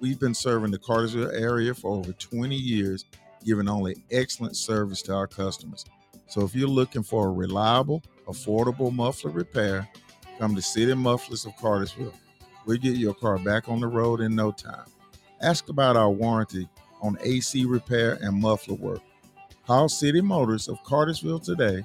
We've been serving the Cartersville area for over 20 years, giving only excellent service to our customers. So if you're looking for a reliable, affordable muffler repair, come to City Mufflers of Cartersville. We'll get your car back on the road in no time. Ask about our warranty on AC repair and muffler work. Call City Motors of Cartersville today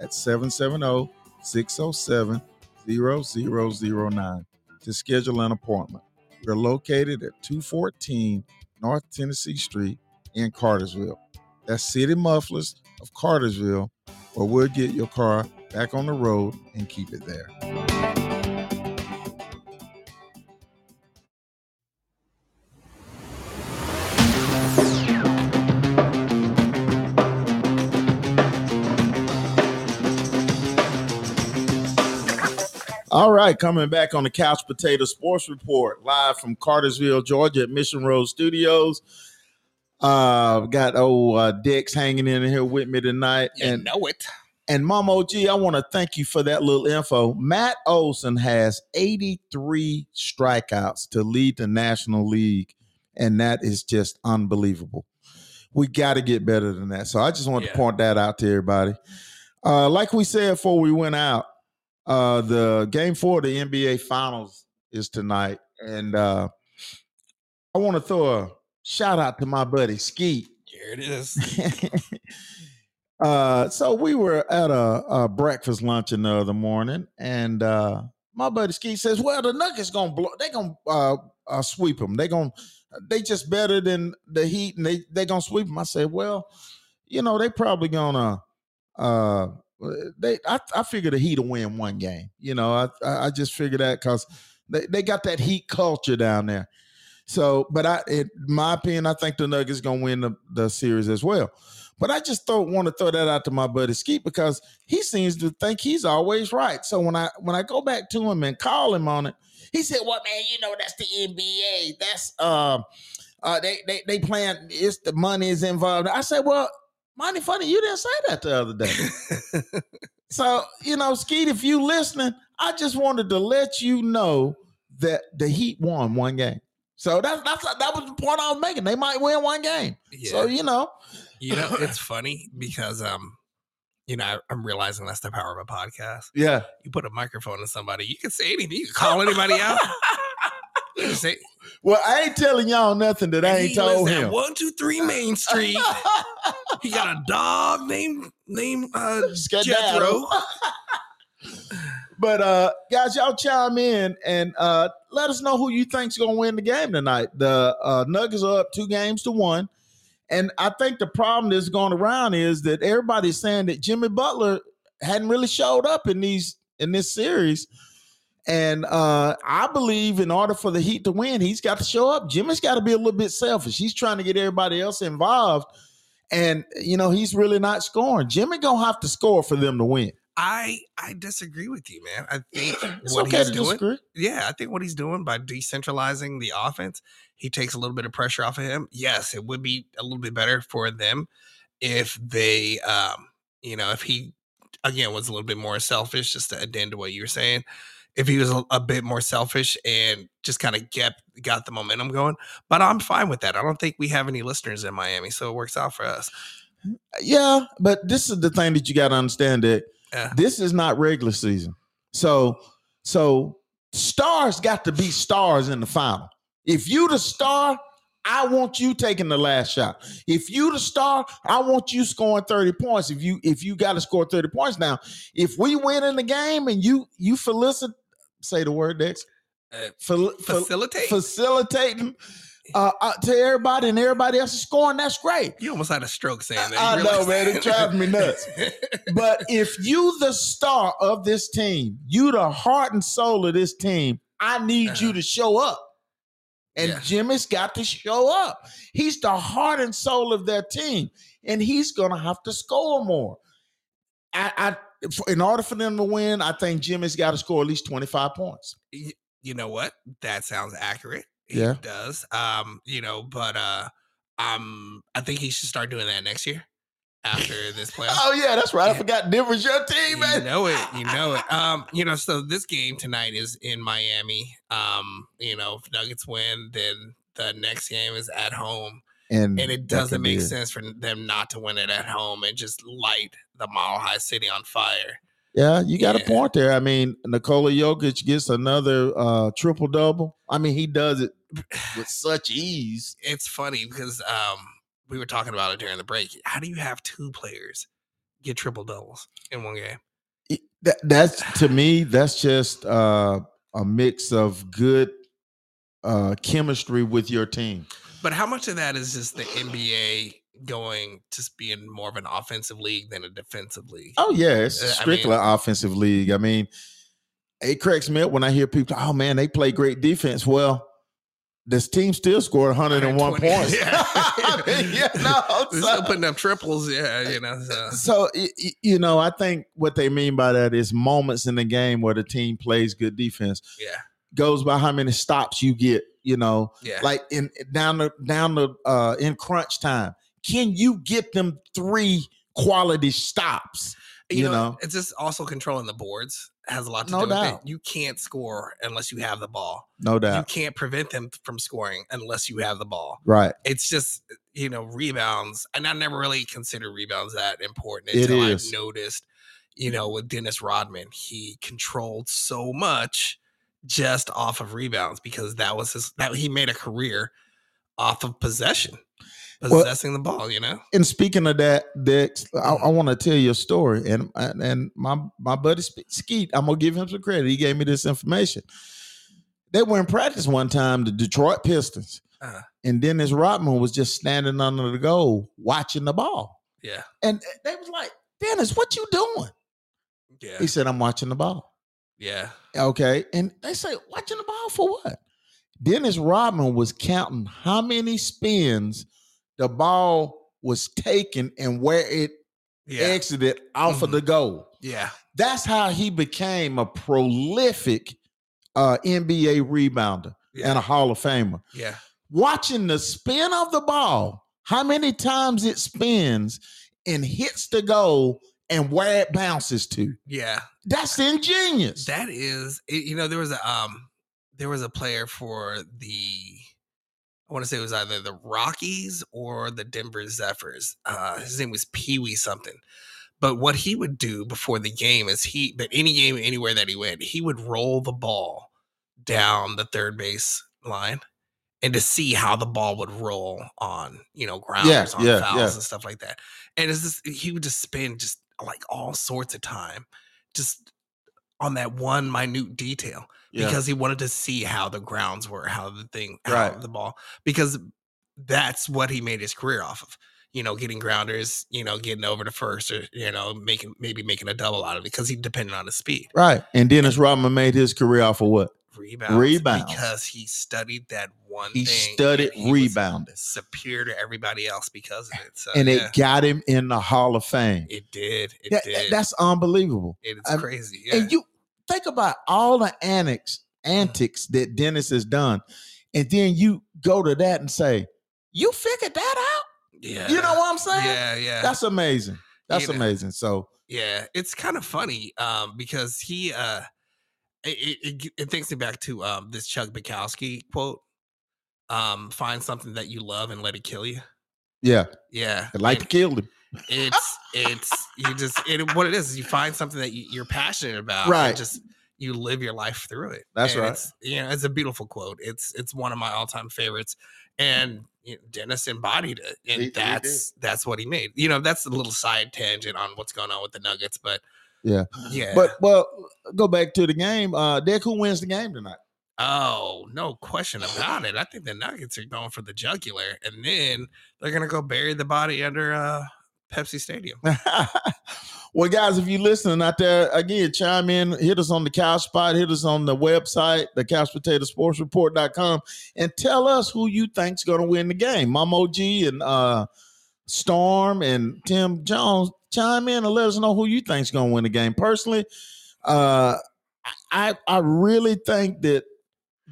at 770 607 0009 to schedule an appointment. We're located at 214 North Tennessee Street in Cartersville. That's City Mufflers of Cartersville, where we'll get your car back on the road and keep it there. All right, coming back on the Couch Potato Sports Report, live from Cartersville, Georgia, at Mission Road Studios. Uh, got old uh, Dex hanging in here with me tonight, You and know it. and Mom OG, I want to thank you for that little info. Matt Olson has 83 strikeouts to lead the National League, and that is just unbelievable. We got to get better than that. So I just want Yeah. to point that out to everybody. Uh, like we said before we went out, uh, the game four of the NBA Finals is tonight, and uh, I want to throw a shout out to my buddy Skeet. Here it is. uh, so we were at a, a breakfast luncheon the other morning, and uh, my buddy Ski says, "Well, the Nuggets gonna blow. They gonna uh, uh, sweep them. They gonna they just better than the Heat, and they they gonna sweep them." I said, "Well, you know, they probably gonna." Uh, they I, I figure the Heat will win one game. You know, I I just figure that because they, they got that Heat culture down there. So, but I, in my opinion, I think the Nuggets gonna win the, the series as well. But I just want to throw that out to my buddy Skeet because he seems to think he's always right. So when I when I go back to him and call him on it, he said, "Well, man, you know that's the NBA. That's uh, uh they they they playing. It's the money is involved." I said, "Well, money funny. You didn't say that the other day." So, you know, Skeet, if you listening, I just wanted to let you know that the Heat won one game. So that's that's that was the point I was making. They might win one game. yeah. So you know, you know, it's funny because um, you know, I, I'm realizing that's the power of a podcast. yeah. You put a microphone in somebody, you can say anything. You can call anybody out. Say, Well, I ain't telling y'all nothing that I ain't told him. One two three Main Street. He got a dog named named uh, Jethro. But uh guys, y'all chime in and uh let us know who you think's gonna win the game tonight. The uh Nuggets are up two games to one. And I think the problem that's going around is that everybody's saying that Jimmy Butler hadn't really showed up in these in this series. And uh I believe in order for the Heat to win, he's got to show up. Jimmy's got to be a little bit selfish. He's trying to get everybody else involved. And you know, he's really not scoring. Jimmy gonna have to score for them to win. I I disagree with you, man. I think It's what okay he's to doing. disagree. Yeah, I think what he's doing by decentralizing the offense, he takes a little bit of pressure off of him. Yes, it would be a little bit better for them if they, um, you know, if he again was a little bit more selfish. Just to add to what you were saying, if he was a, a bit more selfish and just kind of get got the momentum going. But I'm fine with that. I don't think we have any listeners in Miami, so it works out for us. Yeah, but this is the thing that you got to understand that Yeah. this is not regular season. So, so stars got to be stars in the final. If you the star, I want you taking the last shot. If you the star, I want you scoring 30 points. If you if you got to score 30 points now, if we win in the game and you you felicit say the word next. Uh, fel- facilitate. facilitating uh, uh, to everybody and everybody else is scoring, that's great. you almost had a stroke saying that. I You know, man. It drives me nuts. But if you the star of this team, you the heart and soul of this team, I need you Uh-huh. to show up. And Yeah. Jimmy's got to show up. He's the heart and soul of their team, and he's gonna have to score more. I, I in order for them to win, I think Jimmy's got to score at least 25 points. you know what? That sounds accurate. He Yeah. does. Um, you know, but uh um I think he should start doing that next year after this playoff. Oh, yeah, that's right. I Yeah. forgot Denver's your team, you man. know it, you know it. Um, you know, so this game tonight is in Miami. Um, you know, if Nuggets win, then the next game is at home. And, And it doesn't make sense for them not to win it at home and just light the Mile High City on fire. Yeah, you got a point there. I mean, Nikola Jokic gets another uh triple double. I mean, he does it with such ease. It's funny because um we were talking about it during the break. How do you have two players get triple doubles in one game? It- That, that's to me, that's just uh a mix of good uh chemistry with your team. But how much of that is just the NBA going just being more of an offensive league than a defensive league? Oh yeah, it's Uh, I strictly mean- offensive league. I mean, it cracks me up when I hear people, oh man, they play great defense. Well, this team still scored 101 points. Yeah. I yeah, no, so- still putting up triples, yeah, you know. So. so y- y- you know, I think what they mean by that is moments in the game where the team plays good defense Yeah, goes by how many stops you get. You know, yeah, like in down the down the uh in crunch time, can you get them three quality stops? you know. it's just also controlling the boards has a lot to No do with doubt. it. You can't score unless you have the ball. No doubt. You can't prevent them from scoring unless you have the ball. right? It's just you know rebounds, and I never really considered rebounds that important It until I noticed. You know, with Dennis Rodman, he controlled so much just off of rebounds because that was his that he made a career off of possession, Well- possessing the ball. You know, And speaking of that, Dex, I, Mm-hmm. I want to tell you a story. And and and my my buddy Skeet, I'm gonna give him some credit. He gave me this information. They were in practice one time, the Detroit Pistons, Uh-huh. and Dennis Rodman was just standing under the goal watching the ball, yeah, and they was like, "Dennis, what you doing?" yeah, He said, "I'm watching the ball." Yeah, Okay, and they say, "Watching the ball for what?" Dennis Rodman was counting how many spins the ball was taken and where it yeah, exited off of Mhm. the goal. yeah, That's how he became a prolific uh, NBA rebounder yeah, and a Hall of Famer. yeah. Watching the spin of the ball, how many times it spins and hits the goal and where it bounces to. yeah. That's ingenious. That is, you know, there was a um, there was a player for the, I want to say it was either the Rockies or the Denver Zephyrs. Uh, his name was Pee Wee something. But what he would do before the game is he, but any game anywhere that he went, he would roll the ball down the third base line, and to see how the ball would roll on, you know, grounders, on yeah, fouls yeah. and stuff like that. And it's just he would just spend just like all sorts of time just on that one minute detail Yeah. because he wanted to see how the grounds were, how the thing, how Right. the ball, because that's what he made his career off of. You know, getting grounders, you know, getting over to first, or you know, making maybe making a double out of it because he depended on his speed, right. And Dennis Rodman made his career off of what? Rebounds, Rebounds. because he studied that one. He thing studied he rebounding. superior to everybody else because of it. So, and yeah, it got him in the Hall of Fame. it did, it That- did. that's unbelievable. it's crazy. Yeah. And you think about all the antics, antics that Dennis has done, and then you go to that and say, "You figured that out." yeah. You know what I'm saying? Yeah, yeah. That's amazing. That's You know. amazing. So Yeah, it's kind of funny um, because he uh, it, it, it takes me back to um, this Chuck Bukowski quote: um, "Find something that you love and let it kill you." yeah, Yeah, I'd like and kill him. it's it's you just it, what it is. is You find something that you, you're passionate about, Right. Just you live your life through it. That's And right. It's, you know, it's a beautiful quote. It's it's one of my all time favorites, and you know, Dennis embodied it, and He- he that's that's what he made. You know, that's a little side tangent on what's going on with the Nuggets, but Yeah. yeah. But well, go back to the game. Uh Dick, who wins the game tonight? oh, no question about it. I think the Nuggets are going for the jugular, and then they're gonna go bury the body under uh, Pepsi Stadium. well, guys, if you're listening out there, again, chime in, hit us on the couch spot, hit us on the website, the couch potato and tell us who you think's gonna win the game. Mom G and uh Storm and Tim Jones, chime in and let us know who you think's gonna win the game. Personally, uh I I really think that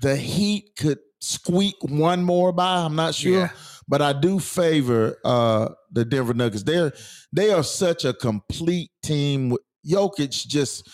the Heat could squeak one more by. I'm not sure Yeah. but I do favor uh the Denver Nuggets. They're they are such a complete team. Jokic just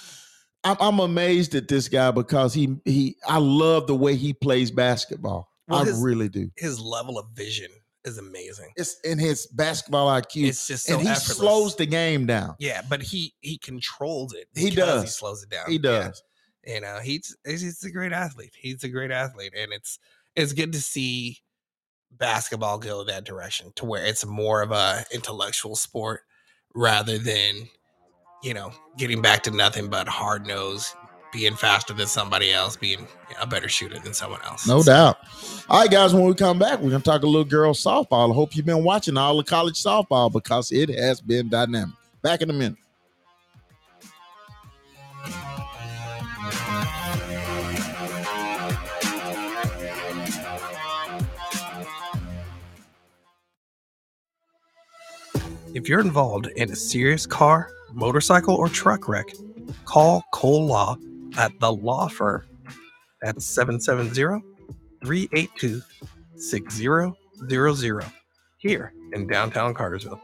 I'm, I'm amazed at this guy because he he I love the way he plays basketball. Well, I his- really do. His level of vision is amazing. It's in his basketball IQ, It's just so and he effortless. slows the game down. Yeah, but he he controls it. He does. He slows it down. He Yeah. does. You know, he's he's he's a great athlete. He's a great athlete, and it's it's good to see basketball go that direction to where it's more of a intellectual sport rather than you know getting back to nothing but hard nose, being faster than somebody else, being a better shooter than someone else. No So, doubt. All right, guys, when we come back, we're gonna talk a little girls softball. I hope you've been watching all the college softball because it has been dynamic. Back in a minute. If you're involved in a serious car, motorcycle, or truck wreck, call Cole Law at the law firm at 770 382 6000 here in downtown Cartersville.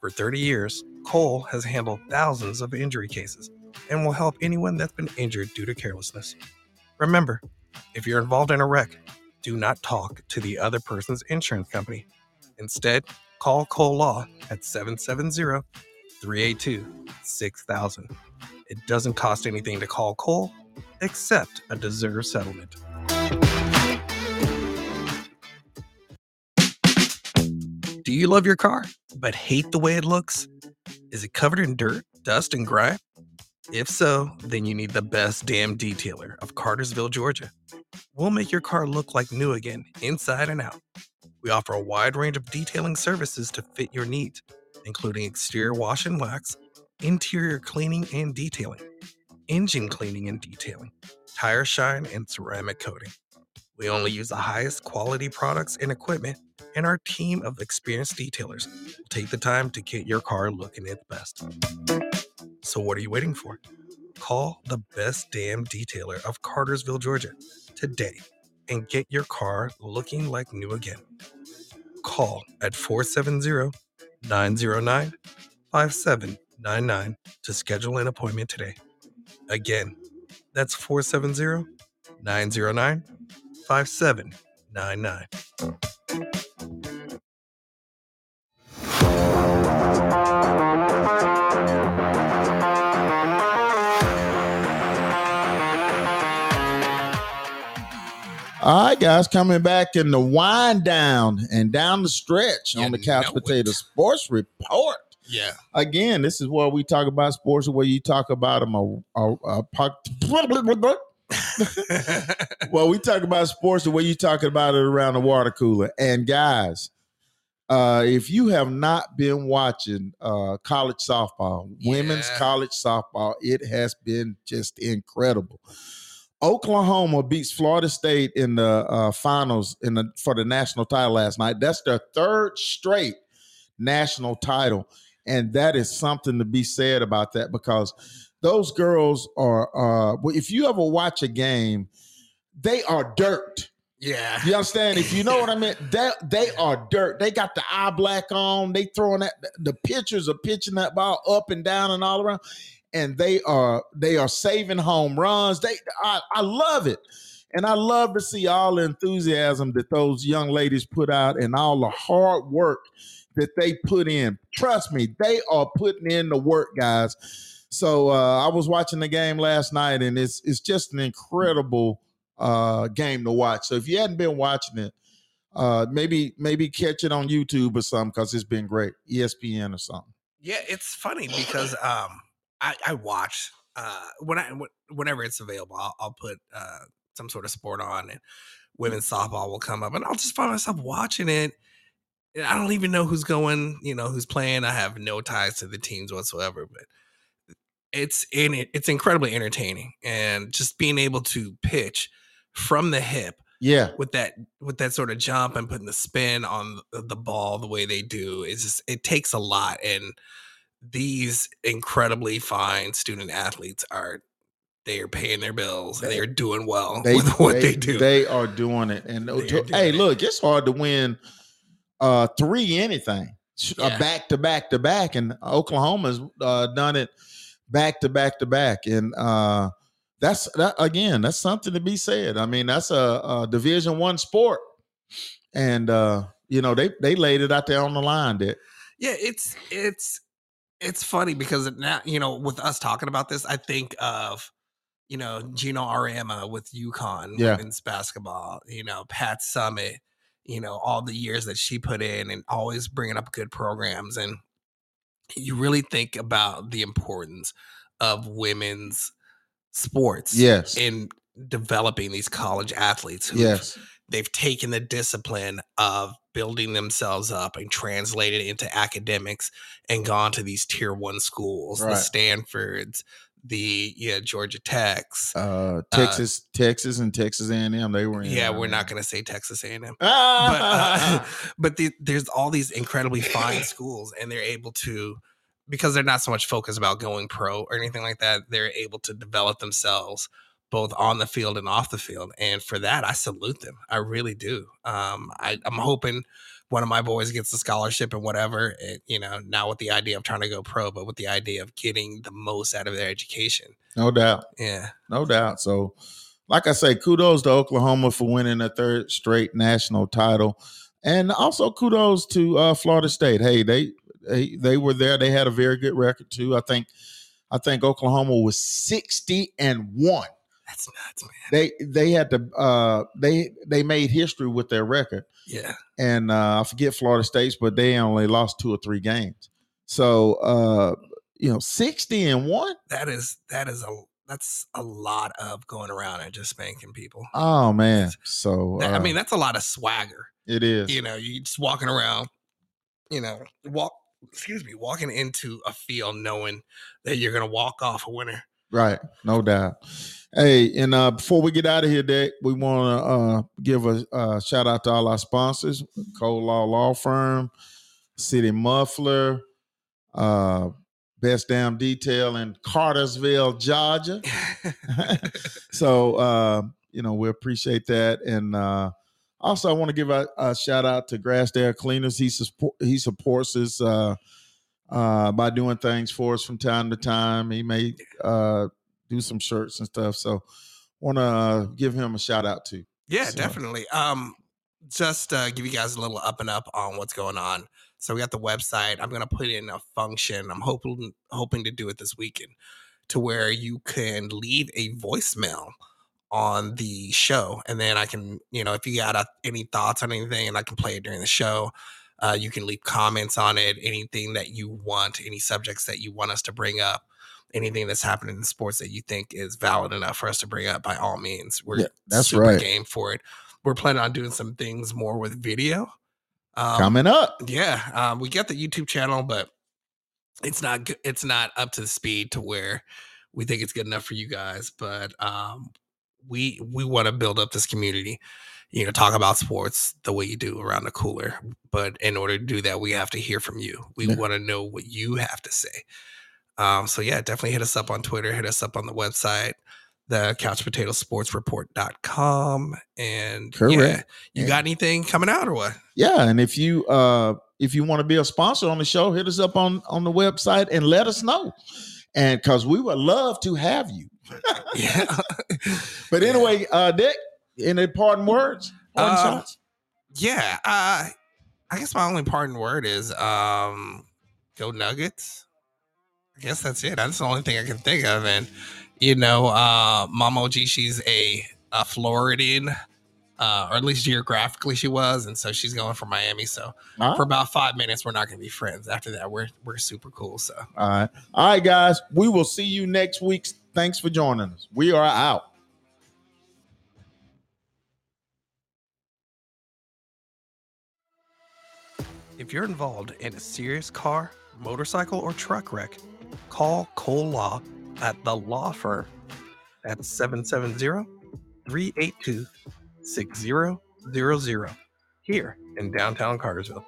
For 30 years, Cole has handled thousands of injury cases and will help anyone that's been injured due to carelessness. Remember, if you're involved in a wreck, do not talk to the other person's insurance company. Instead, call Cole Law at 770 382 6000. It doesn't cost anything to call Cole except a deserved settlement. Do you love your car but hate the way it looks? Is it covered in dirt, dust, and grime? If so, then you need the best damn detailer of Cartersville, Georgia. We'll make your car look like new again, inside and out. We offer a wide range of detailing services to fit your needs, including exterior wash and wax, interior cleaning and detailing, engine cleaning and detailing, tire shine, and ceramic coating. We only use the highest quality products and equipment, and our team of experienced detailers will take the time to get your car looking its best. So, what are you waiting for? Call the best damn detailer of Cartersville, Georgia today and get your car looking like new again. Call at 470 909 5799 to schedule an appointment today. Again, that's 470 909 5799. All right, guys, coming back in the wind down and down the stretch You on the Couch Potato it. Sports Report. Yeah. Again, this is where we talk about sports, and where you talk about them. A, a, a, puck- well, we talk about sports the way you talking about it around the water cooler. And guys, uh, if you have not been watching uh, college softball, women's college softball, it has been just incredible. Oklahoma beats Florida State in the uh, finals in the for the national title last night. That's their third straight national title, and that is something to be said about that because those girls are. Uh, well, if you ever watch a game, they are dirt. yeah. You understand? If you know what I mean, they they are dirt. They got the eye black on. They throwing that. The pitchers are pitching that ball up and down and all around, and they are they are saving home runs. They I, I love it, and I love to see all the enthusiasm that those young ladies put out and all the hard work that they put in. Trust me, they are putting in the work, guys. So uh, I was watching the game last night, and it's it's just an incredible uh, game to watch. So if you hadn't been watching it, uh, maybe maybe catch it on YouTube or something because it's been great. ESPN or something. Yeah, it's funny because um, I, I watch uh, when I whenever it's available, I'll, I'll put uh, some sort of sport on, and women's softball will come up, and I'll just find myself watching it. And I don't even know who's going, you know, who's playing. I have no ties to the teams whatsoever, but it's in it. It's incredibly entertaining, and just being able to pitch from the hip yeah with that with that sort of jump and putting the spin on the ball the way they do is just it takes a lot and these incredibly fine student athletes are they are paying their bills they, they are doing well they, with what they, they, do they are doing it and oh, to, hey it. look it's hard to win uh three anything. Uh, back to back to back and oklahoma's uh done it back to back to back and uh that's that again that's something to be said. I mean that's a, a division one sport and uh you know they they laid it out there on the line that yeah it's it's it's funny because now you know with us talking about this i think of you know Geno Auriemma with UConn yeah. women's basketball you know pat summitt you know all the years that she put in and always bringing up good programs and you really think about the importance of women's sports yes in developing these college athletes who yes they've taken the discipline of building themselves up and translated into academics and gone to these tier one schools right. the stanfords the yeah Georgia Techs, uh, Texas, uh, Texas, and Texas A&M. They were in. Yeah, we're not going to say Texas A&M, but uh, but the, there's all these incredibly fine schools, and they're able to because they're not so much focused about going pro or anything like that, they're able to develop themselves both on the field and off the field. And for that, I salute them. I really do. Um, I, am hoping one of my boys gets a scholarship and whatever, it, you know, not with the idea of trying to go pro, but with the idea of getting the most out of their education. No doubt. Yeah. No doubt. So, like I say, kudos to Oklahoma for winning a third straight national title. And also kudos to uh, Florida State. Hey, they they, they were there. They had a very good record too. I think I think Oklahoma was 60 and 1. That's nuts, man. They they had to uh they they made history with their record. Yeah. And uh I forget Florida State's, but they only lost two or three games. So uh you know, 60 and 1? That is that is a that's a lot of going around and just spanking people. Oh man. So uh, I mean, that's a lot of swagger. It is. You know, you just walking around, you know, walk excuse me, walking into a field knowing that you're going to walk off a winner. Right, no doubt. Hey, and uh, before we get out of here, Dick, we want to uh, give a uh, shout out to all our sponsors: Cole Law Law Firm, City Muffler, uh, Best Damn Detail in Cartersville, Georgia. so, uh, you know, we appreciate that, and uh, also, I want to give a, a, shout out to Grassdale Cleaners. He support, he supports us uh, by doing things for us from time to time. He may uh, do some shirts and stuff. So, want to uh, give him a shout out too. Yeah, so. definitely. Um, just uh, give you guys a little up and up on what's going on. So we got the website. I'm gonna put in a function. I'm hoping hoping to do it this weekend to where you can leave a voicemail on the show and then i can you know if you got uh, any thoughts on anything and i can play it during the show uh, you can leave comments on it anything that you want any subjects that you want us to bring up anything that's happening in sports that you think is valid enough for us to bring up by all means we're yeah, that's super right. game for it. We're planning on doing some things more with video um, coming up. yeah um, we got the youtube channel but it's not it's not up to the speed to where we think it's good enough for you guys but um, we we want to build up this community you know talk about sports the way you do around the cooler but in order to do that we have to hear from you we yeah. want to know what you have to say um, so yeah definitely hit us up on twitter hit us up on the website the couch potato sports report.com and Correct. yeah you yeah. got anything coming out or what yeah and if you uh if you want to be a sponsor on the show hit us up on on the website and let us know and because we would love to have you yeah. but anyway, uh, Dick, any parting words? Parting uh, Yeah. Uh, I guess my only parting word is um, go Nuggets. I guess that's it. That's the only thing I can think of. And you know, uh, Mama G, she's a, a Floridian, uh, or at least geographically she was, and so she's going for Miami. So for about five minutes, we're not going to be friends. After that, we're we're super cool. So All right. All right, guys. We will see you next week. Thanks for joining us. We are out. If you're involved in a serious car, motorcycle, or truck wreck, call Cole Law at the law firm at 770 382 6000 here in downtown Cartersville.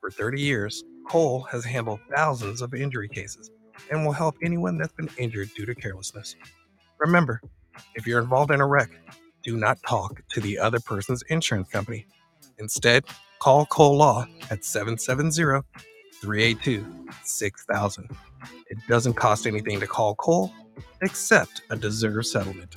For 30 years, Cole has handled thousands of injury cases and will help anyone that's been injured due to carelessness. Remember, if you're involved in a wreck, do not talk to the other person's insurance company. Instead, call Cole Law at 770 382 6000. It doesn't cost anything to call Cole except a deserved settlement.